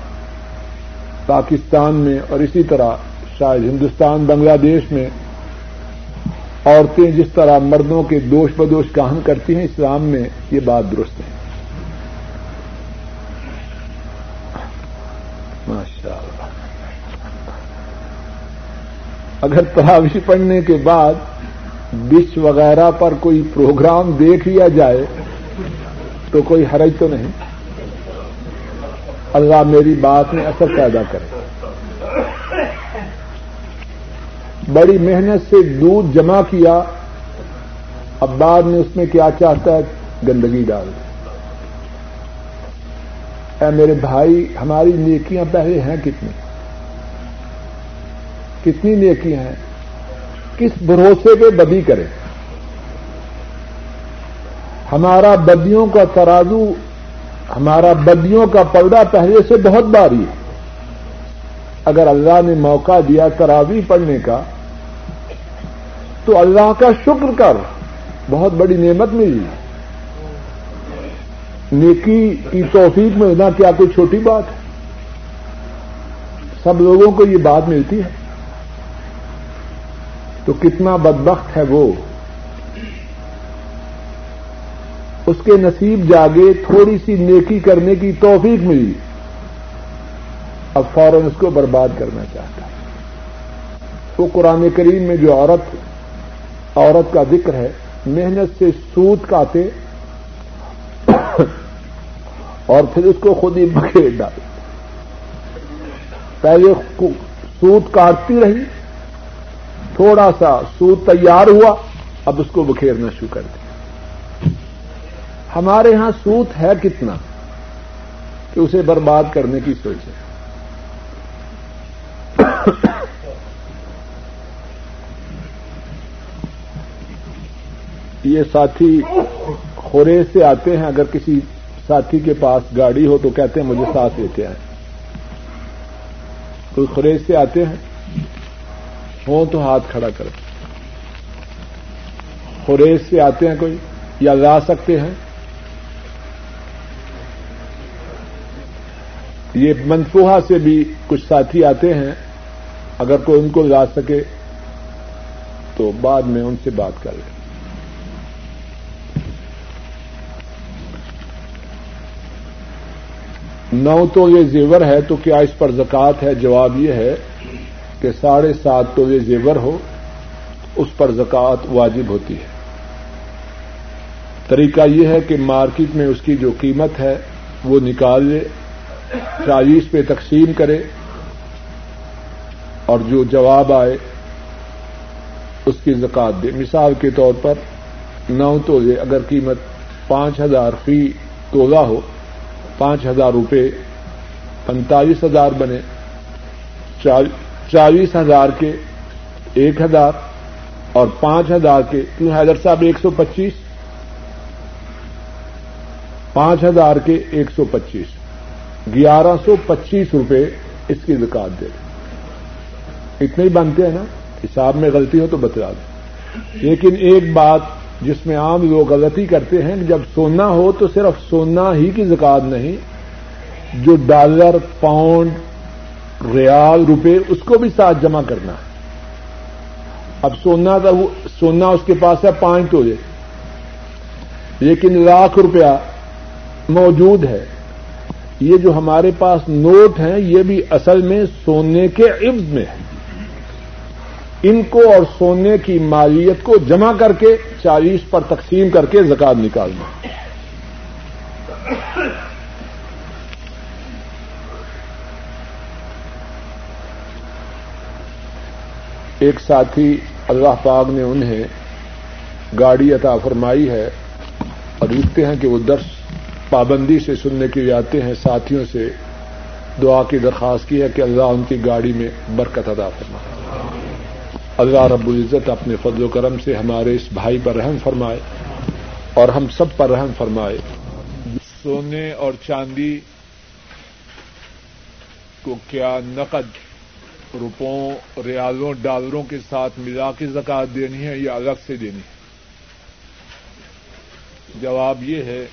پاکستان میں اور اسی طرح شاید ہندوستان، بنگلہ دیش میں عورتیں جس طرح مردوں کے دوش بدوش کام کرتی ہیں، اسلام میں یہ بات درست ہے۔ ماشاء اللہ اگر تراوی پڑھنے کے بعد ڈش وغیرہ پر کوئی پروگرام دیکھ لیا جائے تو کوئی حرج تو نہیں۔ اللہ میری بات میں اثر پیدا کرے۔ بڑی محنت سے دودھ جمع کیا۔ اب بعد میں اس میں کیا چاہتا ہے؟ گندگی ڈال۔ اے میرے بھائی، ہماری نیکیاں پہلے ہیں کتنی؟ کتنی نیکیاں ہیں؟ کس بھروسے پہ بدی کرے۔ ہمارا بدیوں کا ترازو، ہمارا بدیوں کا پلڑا پہلے سے بہت باری ہے۔ اگر اللہ نے موقع دیا تراوی پڑھنے کا، تو اللہ کا شکر کر، بہت بڑی نعمت ملی۔ نیکی کی توفیق ملنا کیا کوئی چھوٹی بات ہے۔ سب لوگوں کو یہ بات ملتی ہے۔ تو کتنا بدبخت ہے وہ۔ اس کے نصیب جاگے تھوڑی سی نیکی کرنے کی توفیق ملی۔ اب فوراً اس کو برباد کرنا چاہتا ہے۔ وہ قرآن کریم میں جو عورت عورت کا ذکر ہے، محنت سے سوت کاتے اور پھر اس کو خود ہی بکھیر ڈالے پہلے سوت کاٹتی رہی تھوڑا سا سود تیار ہوا، اب اس کو بکھیرنا شروع کر دیا۔ ہمارے ہاں سوت ہے کتنا؟ کہ اسے برباد کرنے کی سوچ ہے۔ یہ ساتھی خورے سے آتے ہیں، اگر کسی ساتھی کے پاس گاڑی ہو تو کہتے ہیں مجھے ساتھ لیتے آئے کوئی خریج سے آتے ہیں؟ ہوں تو ہاتھ کھڑا کر خوریز سے آتے ہیں کوئی؟ یا لا سکتے ہیں؟ یہ منفوہا سے بھی کچھ ساتھی آتے ہیں۔ اگر کوئی ان کو لا سکے تو بعد میں ان سے بات کر لیں نو تو یہ زیور ہے تو کیا اس پر زکات ہے؟ جواب یہ ہے کہ ساڑھے سات تو زیور ہو، اس پر زکات واجب ہوتی ہے۔ طریقہ یہ ہے کہ مارکیٹ میں اس کی جو قیمت ہے، وہ نکال لے چالیس پہ تقسیم کرے، اور جو جواب آئے، اس کی زکات دے۔ مثال کے طور پر، نو تولے اگر قیمت پانچ ہزار فی تولا ہو، پانچ ہزار روپے پینتالیس ہزار بنے چالیس ہزار کے، ایک ہزار اور پانچ ہزار کے۔ کیوں حیدر صاحب، ایک سو پچیس۔ پانچ ہزار کے، ایک سو پچیس۔ گیارہ سو پچیس روپے اس کی زکات دے۔ اتنے ہی بنتے ہیں نا؟ حساب میں غلطی ہو تو بتلا دیں۔ لیکن ایک بات جس میں عام لوگ غلطی کرتے ہیں، جب سونا ہو تو صرف سونا ہی کی زکات نہیں، جو ڈالر، پاؤنڈ ریال روپے اس کو بھی ساتھ جمع کرنا ہے۔ اب سونا کا سونا اس کے پاس ہے، پانچ تولے لیکن لاکھ روپیہ موجود ہے۔ یہ جو ہمارے پاس نوٹ ہیں، یہ بھی اصل میں سونے کے عبض میں ہے۔ ان کو اور سونے کی مالیت کو جمع کر کے چالیس پر تقسیم کر کے زکات نکالنا۔ ایک ساتھی اللہ پاک نے انہیں گاڑی عطا فرمائی ہے اور لکھتے ہیں کہ وہ درس پابندی سے سننے کے لیے آتے ہیں، ساتھیوں سے دعا کی درخواست کی ہے کہ اللہ ان کی گاڑی میں برکت ادا فرمائے۔ اللہ رب العزت اپنے فضل و کرم سے ہمارے اس بھائی پر رحم فرمائے اور ہم سب پر رحم فرمائے۔ سونے اور چاندی کو کیا نقد روپوں ریالوں ڈالروں کے ساتھ ملا کے زکات دینی ہے یا الگ سے دینی ہے؟ جواب یہ ہے،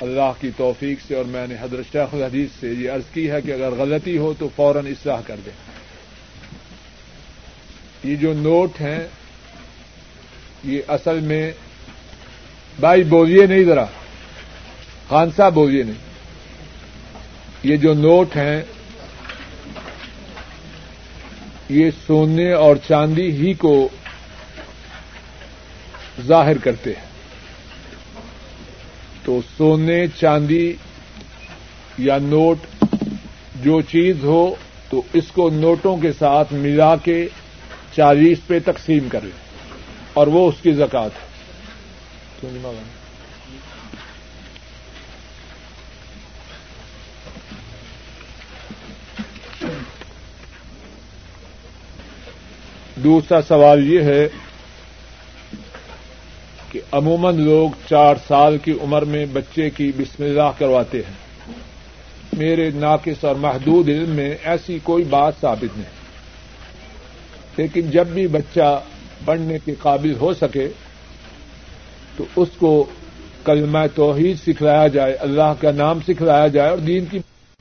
اللہ کی توفیق سے اور میں نے حضرت شیخ الحدیث سے یہ عرض کی ہے کہ اگر غلطی ہو تو فوراً اصلاح کر دیں۔ یہ جو نوٹ ہیں، یہ اصل میں بھائی بولیے نہیں ذرا، خان صاحب بولیے نہیں۔ یہ جو نوٹ ہیں یہ سونے اور چاندی ہی کو ظاہر کرتے ہیں۔ تو سونے، چاندی یا نوٹ، جو چیز ہو، تو اس کو نوٹوں کے ساتھ ملا کے چالیس پہ تقسیم کرے اور وہ اس کی زکات ہے۔ دوسرا سوال یہ ہے کہ عموماً لوگ چار سال کی عمر میں بچے کی بسم اللہ کرواتے ہیں۔ میرے ناقص اور محدود علم میں ایسی کوئی بات ثابت نہیں۔ لیکن جب بھی بچہ پڑھنے کے قابل ہو سکے، تو اس کو کلمہ توحید سکھلایا جائے، اللہ کا نام سکھلایا جائے اور دین کی